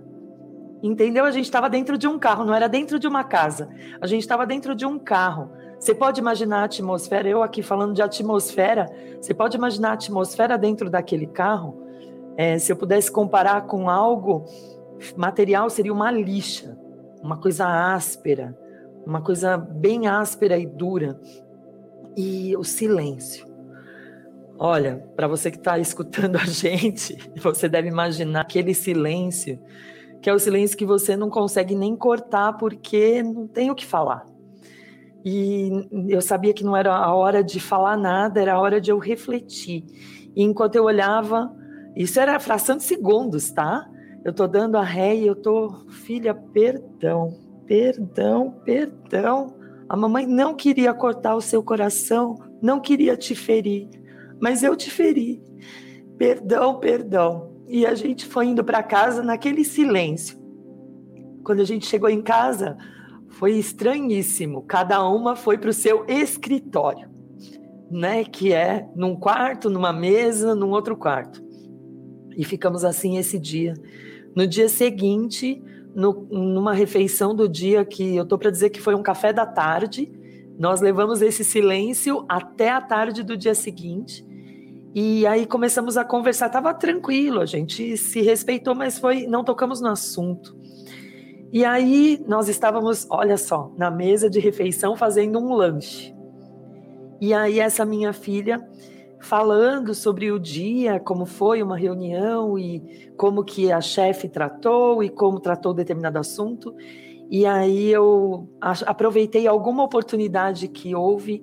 Entendeu? A gente estava dentro de um carro, não era dentro de uma casa. A gente estava dentro de um carro. Você pode imaginar a atmosfera, eu aqui falando de atmosfera, você pode imaginar a atmosfera dentro daquele carro? É, se eu pudesse comparar com algo material, seria uma lixa, uma coisa áspera, uma coisa bem áspera e dura. E o silêncio. Olha, para você que está escutando a gente, você deve imaginar aquele silêncio que é o silêncio que você não consegue nem cortar porque não tem o que falar. E eu sabia que não era a hora de falar nada, era a hora de eu refletir. E enquanto eu olhava, isso era fração de segundos, tá? Eu tô dando a ré e eu tô, filha, perdão, perdão, perdão. A mamãe não queria cortar o seu coração, não queria te ferir, mas eu te feri. Perdão, perdão. E a gente foi indo para casa naquele silêncio. Quando a gente chegou em casa, foi estranhíssimo. Cada uma foi para o seu escritório, né? Que é num quarto, numa mesa, num outro quarto. E ficamos assim esse dia. No dia seguinte, no, numa refeição do dia que eu tô para dizer que foi um café da tarde, nós levamos esse silêncio até a tarde do dia seguinte. E aí começamos a conversar, estava tranquilo, a gente se respeitou, mas foi, não tocamos no assunto. E aí nós estávamos, olha só, na mesa de refeição fazendo um lanche. E aí essa minha filha falando sobre o dia, como foi uma reunião e como que a chefe tratou e como tratou determinado assunto. E aí eu aproveitei alguma oportunidade que houve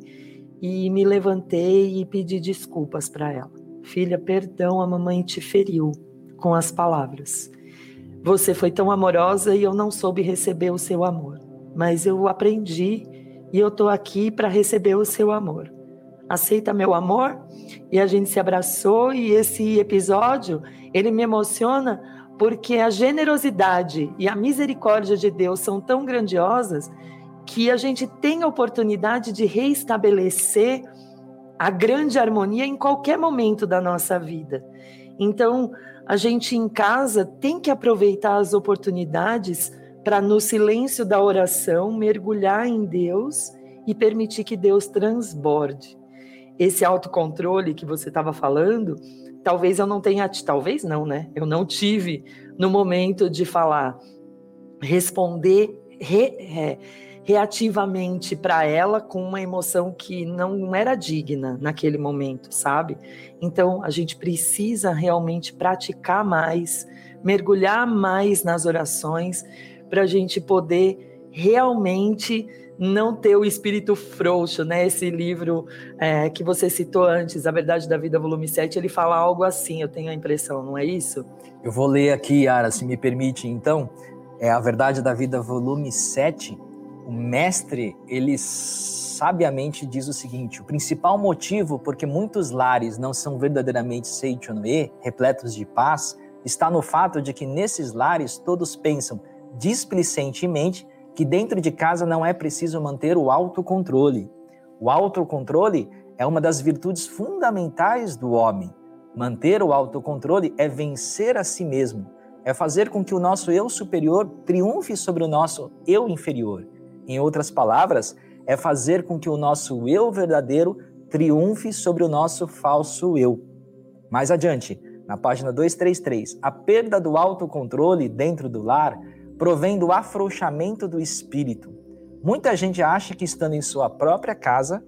e me levantei e pedi desculpas para ela. Filha, perdão, a mamãe te feriu com as palavras. Você foi tão amorosa e eu não soube receber o seu amor, mas eu aprendi e eu estou aqui para receber o seu amor. Aceita meu amor? E a gente se abraçou e esse episódio, ele me emociona porque a generosidade e a misericórdia de Deus são tão grandiosas que a gente tem a oportunidade de reestabelecer a grande harmonia em qualquer momento da nossa vida. Então, a gente em casa tem que aproveitar as oportunidades para, no silêncio da oração, mergulhar em Deus e permitir que Deus transborde. Esse autocontrole que você estava falando, talvez eu não tenha, talvez não, né? Eu não tive no momento de falar, responder, re, é, reativamente para ela com uma emoção que não era digna naquele momento, sabe? Então a gente precisa realmente praticar mais, mergulhar mais nas orações para a gente poder realmente não ter o espírito frouxo, né? Esse livro é, que você citou antes, A Verdade da Vida, volume 7, ele fala algo assim, eu tenho a impressão, não é isso? Eu vou ler aqui, Yara, se me permite, então. É A Verdade da Vida, volume 7, o mestre, ele sabiamente diz o seguinte: o principal motivo por que muitos lares não são verdadeiramente Seichonoe, repletos de paz, está no fato de que nesses lares todos pensam displicentemente que dentro de casa não é preciso manter o autocontrole. O autocontrole é uma das virtudes fundamentais do homem. Manter o autocontrole é vencer a si mesmo, é fazer com que o nosso eu superior triunfe sobre o nosso eu inferior. Em outras palavras, é fazer com que o nosso eu verdadeiro triunfe sobre o nosso falso eu. Mais adiante, na página 233, a perda do autocontrole dentro do lar provém do afrouxamento do espírito. Muita gente acha que estando em sua própria casa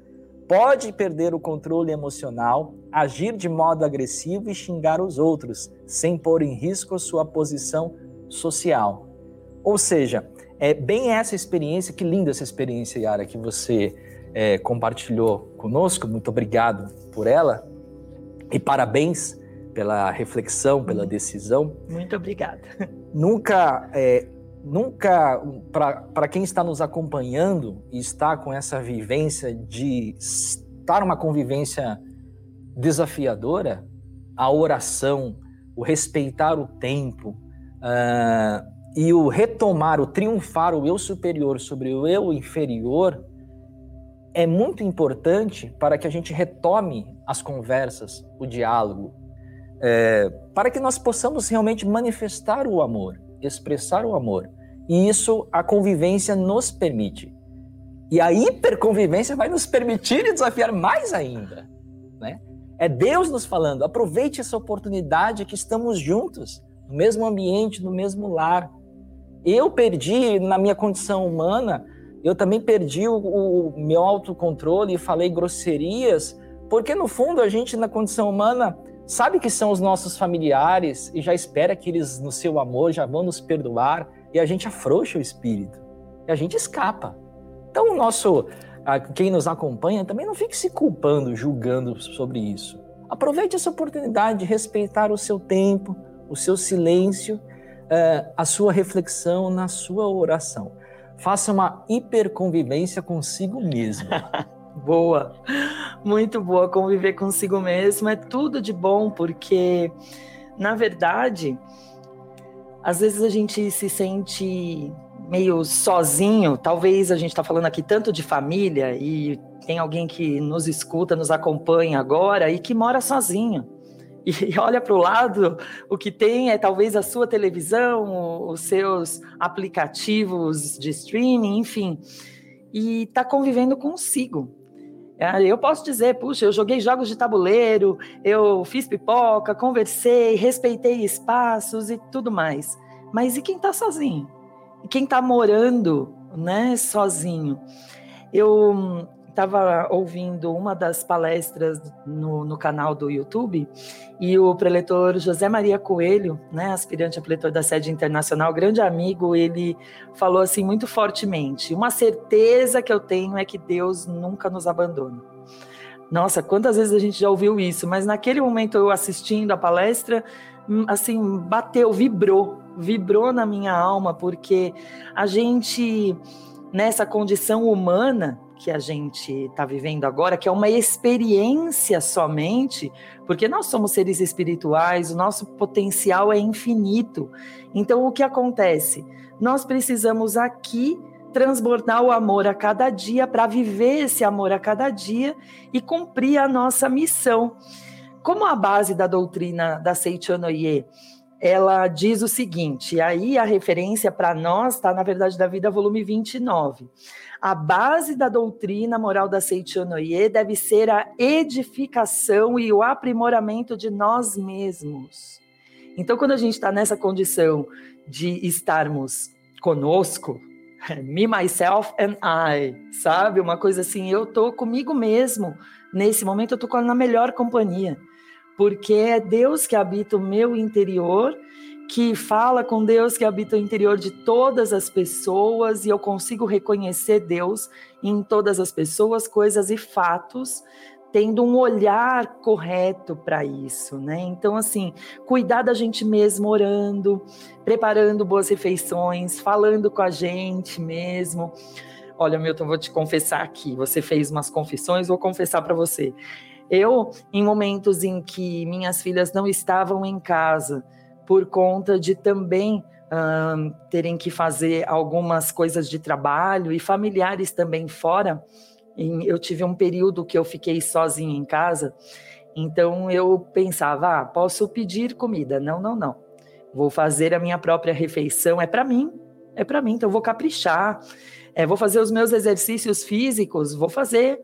pode perder o controle emocional, agir de modo agressivo e xingar os outros, sem pôr em risco sua posição social. Ou seja, é bem essa experiência, que linda essa experiência, Yara, que você é, compartilhou conosco. Muito obrigado por ela e parabéns pela reflexão, pela decisão. Muito obrigada. Nunca é, nunca, para quem está nos acompanhando e está com essa vivência de estar uma convivência desafiadora, a oração, o respeitar o tempo uh, e o retomar, o triunfar o eu superior sobre o eu inferior é muito importante para que a gente retome as conversas, o diálogo, é, para que nós possamos realmente manifestar o amor expressar o amor. E isso a convivência nos permite. E a hiperconvivência vai nos permitir desafiar mais ainda. Né? É Deus nos falando: aproveite essa oportunidade que estamos juntos, no mesmo ambiente, no mesmo lar. Eu perdi, na minha condição humana, eu também perdi o, o meu autocontrole e falei grosserias, porque no fundo a gente, na condição humana, sabe que são os nossos familiares e já espera que eles, no seu amor, já vão nos perdoar e a gente afrouxa o espírito e a gente escapa. Então, o nosso, quem nos acompanha também não fique se culpando, julgando sobre isso. Aproveite essa oportunidade de respeitar o seu tempo, o seu silêncio, eh, a sua reflexão na sua oração. Faça uma hiperconvivência consigo mesmo. boa, muito boa. Conviver consigo mesmo é tudo de bom, porque, na verdade, às vezes a gente se sente meio sozinho. Talvez a gente está falando aqui tanto de família e tem alguém que nos escuta, nos acompanha agora e que mora sozinho. E olha para o lado, o que tem é talvez a sua televisão, os seus aplicativos de streaming, enfim, e está convivendo consigo. É, eu posso dizer, puxa, eu joguei jogos de tabuleiro, eu fiz pipoca, conversei, respeitei espaços e tudo mais. Mas e quem está sozinho? E quem está morando, né, sozinho? Eu estava ouvindo uma das palestras no, no, canal do YouTube e o preletor José Maria Coelho, né, aspirante a preletor da sede internacional, grande amigo, ele falou assim muito fortemente: uma certeza que eu tenho é que Deus nunca nos abandona. Nossa, quantas vezes a gente já ouviu isso, mas naquele momento eu assistindo a palestra, hum, assim, bateu, vibrou, vibrou na minha alma, porque a gente, nessa condição humana, que a gente está vivendo agora, que é uma experiência somente, porque nós somos seres espirituais, o nosso potencial é infinito. Então, o que acontece? Nós precisamos aqui transbordar o amor a cada dia para viver esse amor a cada dia e cumprir a nossa missão. Como a base da doutrina da Seichonoye ela diz o seguinte, aí a referência para nós está, na verdade, da vida, volume 29. A base da doutrina moral da Seichonoye deve ser a edificação e o aprimoramento de nós mesmos. Então, quando a gente está nessa condição de estarmos conosco, me, myself and I, sabe? Uma coisa assim, eu tô comigo mesmo. Nesse momento, eu tô na melhor companhia porque é Deus que habita o meu interior, que fala com Deus que habita o interior de todas as pessoas, e eu consigo reconhecer Deus em todas as pessoas, coisas e fatos, tendo um olhar correto para isso, né? Então, assim, cuidar da gente mesmo orando, preparando boas refeições, falando com a gente mesmo. Olha, Milton, vou te confessar aqui. Você fez umas confissões, vou confessar para você. Eu, em momentos em que minhas filhas não estavam em casa, por conta de também terem que fazer algumas coisas de trabalho e familiares também fora, eu tive um período que eu fiquei sozinha em casa, então eu pensava, ah, posso pedir comida? Não, não, não. Vou fazer a minha própria refeição, é para mim, é para mim, então eu vou caprichar, é, vou fazer os meus exercícios físicos, vou fazer.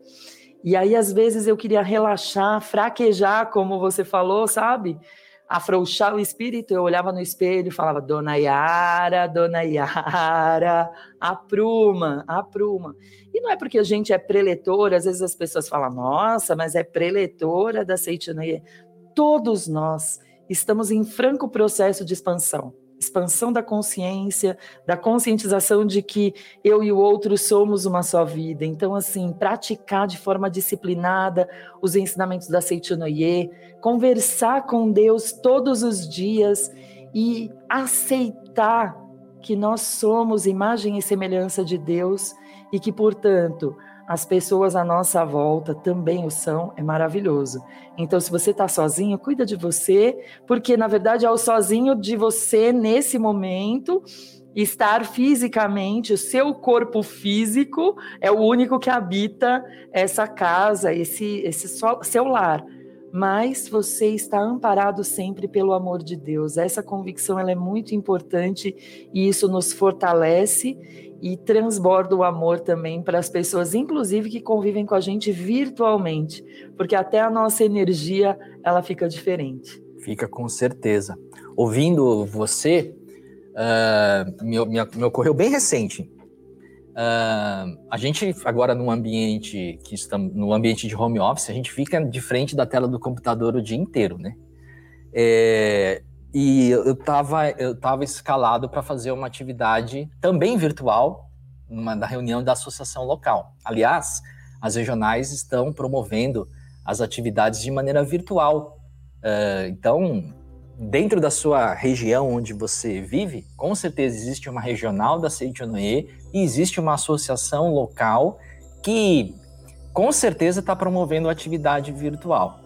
E aí, às vezes, eu queria relaxar, fraquejar, como você falou, sabe? afrouxar o espírito, eu olhava no espelho e falava, Dona Yara, Dona Yara, apruma, apruma. E não é porque a gente é preletora, às vezes as pessoas falam, nossa, mas é preletora da Seitinoye. Todos nós estamos em franco processo de expansão expansão da consciência, da conscientização de que eu e o outro somos uma só vida. Então, assim, praticar de forma disciplinada os ensinamentos da Seichunoye, conversar com Deus todos os dias e aceitar que nós somos imagem e semelhança de Deus e que, portanto, as pessoas à nossa volta também o são, é maravilhoso. Então, se você está sozinho, cuida de você, porque na verdade é o sozinho de você nesse momento estar fisicamente, o seu corpo físico é o único que habita essa casa, esse, esse seu lar. Mas você está amparado sempre pelo amor de Deus. Essa convicção ela é muito importante e isso nos fortalece e transborda o amor também para as pessoas, inclusive que convivem com a gente virtualmente, porque até a nossa energia ela fica diferente. Fica com certeza. Ouvindo você, uh, me, me, me, ocorreu bem recente. Uh, a gente agora no ambiente que estamos no ambiente de home office, a gente fica de frente da tela do computador o dia inteiro, né? É, e eu estava eu tava escalado para fazer uma atividade também virtual, numa da reunião da associação local. Aliás, as regionais estão promovendo as atividades de maneira virtual. Uh, então, dentro da sua região onde você vive, com certeza existe uma regional da Seichonoye e existe uma associação local que com certeza está promovendo atividade virtual.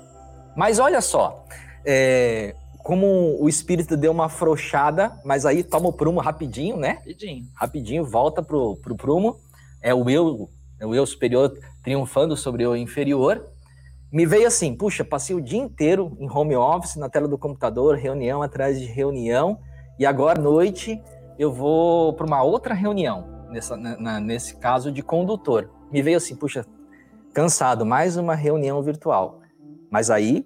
Mas olha só, é, como o espírito deu uma afrouxada, mas aí toma o prumo rapidinho, né? Rapidinho. Rapidinho, volta pro, pro prumo. É o eu, é o eu superior triunfando sobre o inferior. Me veio assim, puxa, passei o dia inteiro em home office, na tela do computador, reunião atrás de reunião, e agora à noite eu vou para uma outra reunião, nessa, na, nesse caso de condutor. Me veio assim, puxa, cansado, mais uma reunião virtual. Mas aí,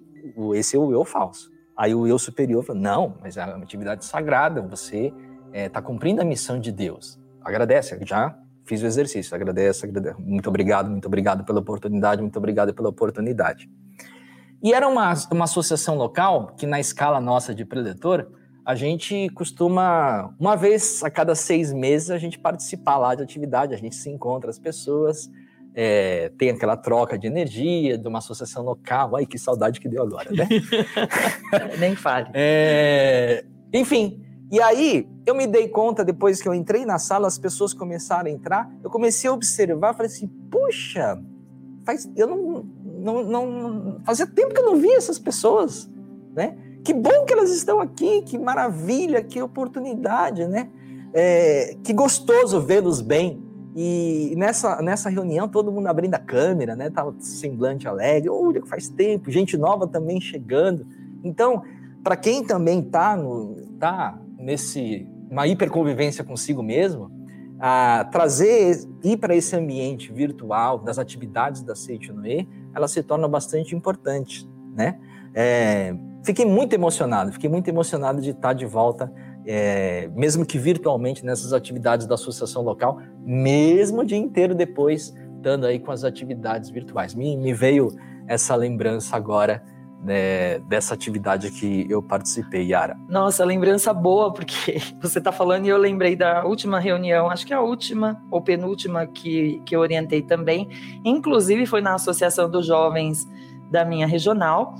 esse é o eu falso. Aí o eu superior falou: não, mas é uma atividade sagrada, você está eh, é, cumprindo a missão de Deus. Agradece, já fiz o exercício, agradece, agradece. Muito obrigado, muito obrigado pela oportunidade, muito obrigado pela oportunidade. E era uma, uma associação local que, na escala nossa de preletor, a gente costuma, uma vez a cada seis meses, a gente participar lá de atividade, a gente se encontra as pessoas, é, tem aquela troca de energia de uma associação local. Ai, que saudade que deu agora, né? Nem fale. É, enfim, e aí eu me dei conta, depois que eu entrei na sala, as pessoas começaram a entrar, eu comecei a observar, falei assim, puxa, faz, eu não, não, não, fazia tempo que eu não via essas pessoas, né? Que bom que elas estão aqui, que maravilha, que oportunidade, né? É, que gostoso vê-los bem, e nessa, nessa reunião, todo mundo abrindo a câmera, né? Tava semblante alegre. Olha, faz tempo, gente nova também chegando. Então, para quem também tá, no, tá nesse uma hiperconvivência consigo mesmo, a trazer, ir para esse ambiente virtual das atividades da Seitonoe, ela se torna bastante importante, né? É, fiquei muito emocionado, fiquei muito emocionado de estar de volta é, mesmo que virtualmente, nessas atividades da associação local, mesmo o dia inteiro depois, estando aí com as atividades virtuais. Me, me veio essa lembrança agora né, dessa atividade que eu participei, Yara. Nossa, lembrança boa, porque você está falando e eu lembrei da última reunião, acho que a última ou penúltima que, que eu orientei também, inclusive foi na Associação dos Jovens da minha regional,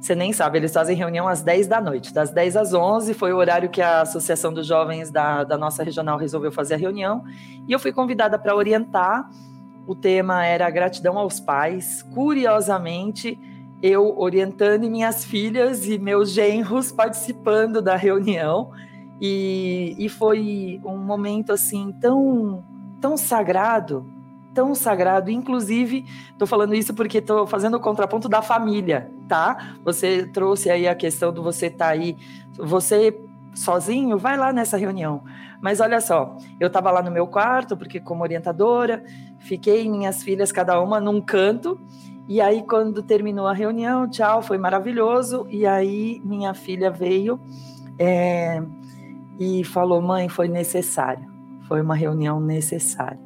você nem sabe, eles fazem reunião às 10 da noite. Das 10 às 11 foi o horário que a Associação dos Jovens da, da nossa regional resolveu fazer a reunião. E eu fui convidada para orientar. O tema era gratidão aos pais. Curiosamente, eu orientando e minhas filhas e meus genros participando da reunião. E, e foi um momento assim tão, tão sagrado, tão sagrado. Inclusive, estou falando isso porque estou fazendo o contraponto da família, tá? Você trouxe aí a questão do você estar tá aí, você sozinho, vai lá nessa reunião. Mas olha só, eu estava lá no meu quarto, porque como orientadora, fiquei minhas filhas cada uma num canto, E aí, quando terminou a reunião, tchau, foi maravilhoso. E aí, minha filha veio é, e falou: mãe, foi necessário. Foi uma reunião necessária.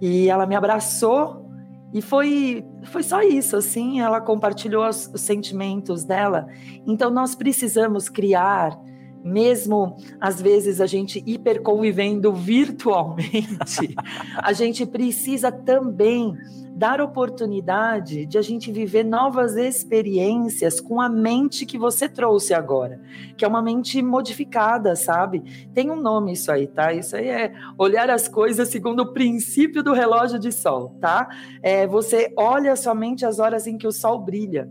E ela me abraçou e foi, foi só isso, assim, ela compartilhou os, os sentimentos dela. Então, nós precisamos criar mesmo às vezes a gente hiperconvivendo virtualmente, a gente precisa também dar oportunidade de a gente viver novas experiências com a mente que você trouxe agora, que é uma mente modificada, sabe? Tem um nome isso aí, tá? Isso aí é olhar as coisas segundo o princípio do relógio de sol, tá? É, você olha somente as horas em que o sol brilha.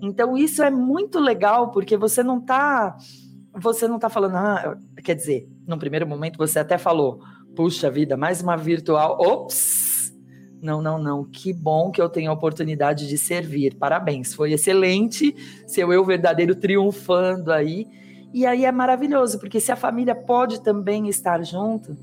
Então isso é muito legal porque você não está você não está falando, ah, quer dizer, num primeiro momento você até falou, puxa vida, mais uma virtual, ops, não, não, não, que bom que eu tenho a oportunidade de servir, parabéns, foi excelente, seu eu verdadeiro triunfando aí, e aí é maravilhoso, porque se a família pode também estar junto,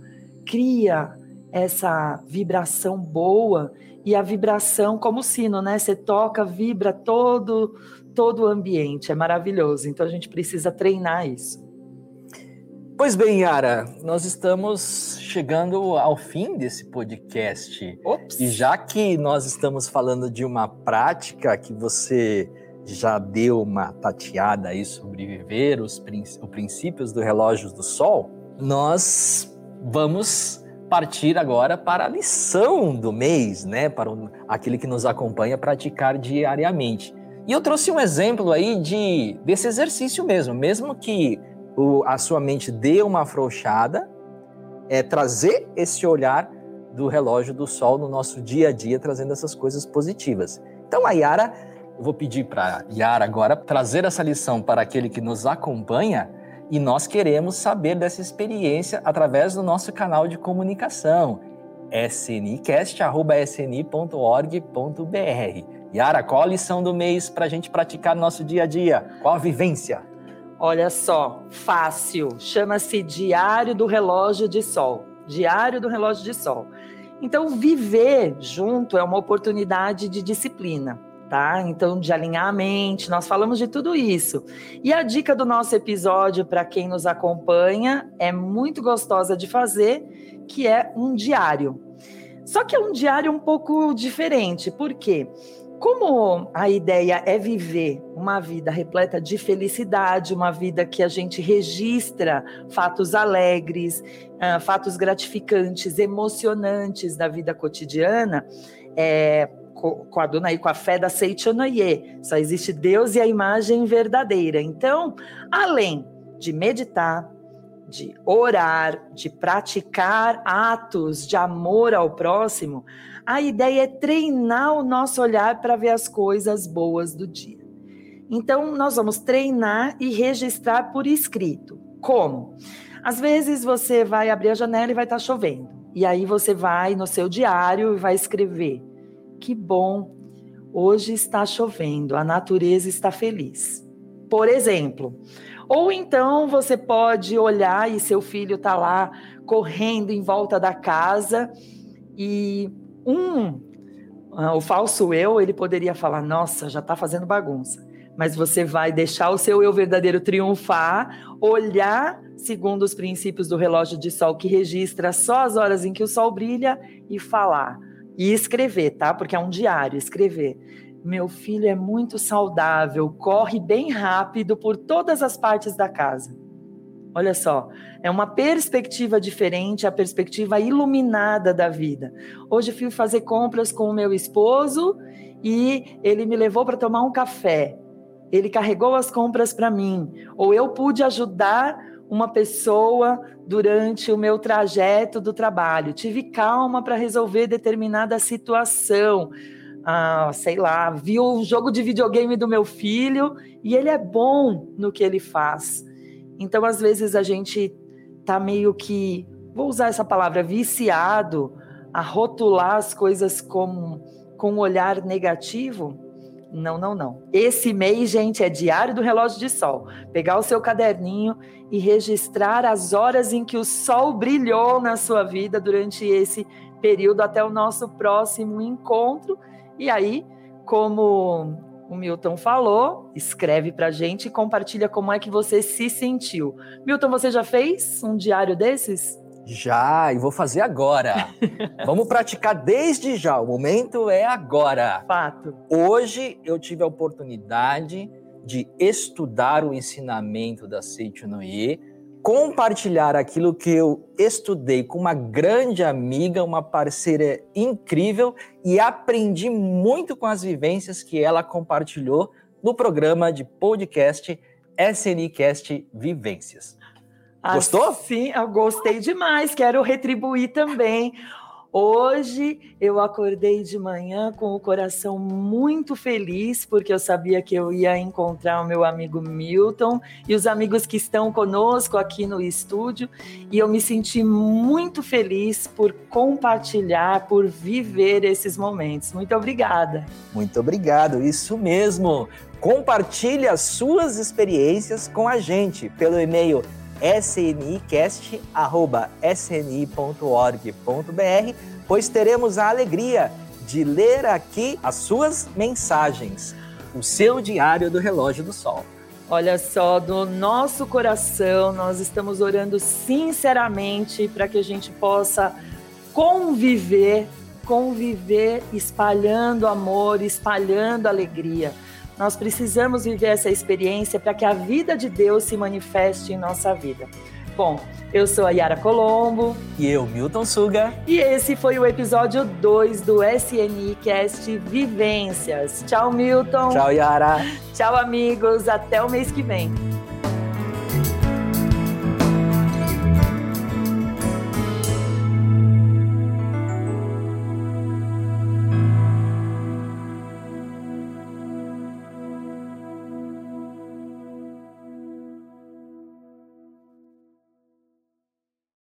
cria essa vibração boa, e a vibração como sino, né? Você toca, vibra todo todo o ambiente, é maravilhoso. Então a gente precisa treinar isso. Pois bem, Yara, nós estamos chegando ao fim desse podcast. Ops. E já que nós estamos falando de uma prática que você já deu uma tateada aí sobre viver os, os princípios do relógio do sol, nós vamos partir agora para a lição do mês, né? Para aquele que nos acompanha praticar diariamente. E eu trouxe um exemplo aí de desse exercício mesmo, mesmo que o, a sua mente dê uma afrouxada, é trazer esse olhar do relógio do sol no nosso dia a dia, trazendo essas coisas positivas. Então a Yara, eu vou pedir para Yara agora trazer essa lição para aquele que nos acompanha e nós queremos saber dessa experiência através do nosso canal de comunicação snicast.sni.org.br. Yara, qual a lição do mês para a gente praticar no nosso dia a dia? Qual a vivência? Olha só, fácil. Chama-se Diário do Relógio de Sol. Diário do Relógio de Sol. Então, viver junto é uma oportunidade de disciplina, tá? Então, de alinhar a mente, nós falamos de tudo isso. E a dica do nosso episódio, para quem nos acompanha, é muito gostosa de fazer, que é um diário. Só que é um diário um pouco diferente, por quê? Porque como a ideia é viver uma vida repleta de felicidade, uma vida que a gente registra fatos alegres, uh, fatos gratificantes, emocionantes da vida cotidiana, é, com a dona aí, com a fé da Seichonoye, só existe Deus e a imagem verdadeira. Então, além de meditar, de orar, de praticar atos de amor ao próximo, a ideia é treinar o nosso olhar para ver as coisas boas do dia. Então, nós vamos treinar e registrar por escrito. Como? Às vezes você vai abrir a janela e vai estar tá chovendo. E aí você vai no seu diário e vai escrever: Que bom, hoje está chovendo, a natureza está feliz. Por exemplo. Ou então você pode olhar e seu filho está lá correndo em volta da casa e um, uh, o falso eu, ele poderia falar: nossa, já está fazendo bagunça. Mas você vai deixar o seu eu verdadeiro triunfar, olhar segundo os princípios do relógio de sol que registra só as horas em que o sol brilha e falar. E escrever, tá? Porque é um diário, escrever. Meu filho é muito saudável, corre bem rápido por todas as partes da casa. Olha só, é uma perspectiva diferente, a perspectiva iluminada da vida. Hoje fui fazer compras com o meu esposo e ele me levou para tomar um café. Ele carregou as compras para mim, ou eu pude ajudar uma pessoa durante o meu trajeto do trabalho. Tive calma para resolver determinada situação. Ah, sei lá, vi um jogo de videogame do meu filho e ele é bom no que ele faz. Então, às vezes, a gente tá meio que, vou usar essa palavra, viciado a rotular as coisas com, com um olhar negativo. Não, não, não. Esse mês, gente, é diário do relógio de sol. Pegar o seu caderninho e registrar as horas em que o sol brilhou na sua vida durante esse período até o nosso próximo encontro. E aí, como o Milton falou, escreve pra gente e compartilha como é que você se sentiu. Milton, você já fez um diário desses? Já, e vou fazer agora. Vamos praticar desde já. O momento é agora. Fato. Hoje eu tive a oportunidade de estudar o ensinamento da Seiichi Noye, compartilhar aquilo que eu estudei com uma grande amiga, uma parceira incrível e aprendi muito com as vivências que ela compartilhou no programa de podcast SNCast Vivências. Gostou? Sim, eu gostei demais. Quero retribuir também. Hoje eu acordei de manhã com o coração muito feliz, porque eu sabia que eu ia encontrar o meu amigo Milton e os amigos que estão conosco aqui no estúdio, e eu me senti muito feliz por compartilhar, por viver esses momentos. Muito obrigada. Muito obrigado, isso mesmo. Compartilhe as suas experiências com a gente pelo e-mail snicast.sni.org.br, pois teremos a alegria de ler aqui as suas mensagens, o seu diário do relógio do sol. Olha só, do nosso coração, nós estamos orando sinceramente para que a gente possa conviver, conviver espalhando amor, espalhando alegria. Nós precisamos viver essa experiência para que a vida de Deus se manifeste em nossa vida. Bom, eu sou a Yara Colombo. E eu, Milton Suga. E esse foi o episódio 2 do SNI Cast Vivências. Tchau, Milton. Tchau, Yara. Tchau, amigos. Até o mês que vem.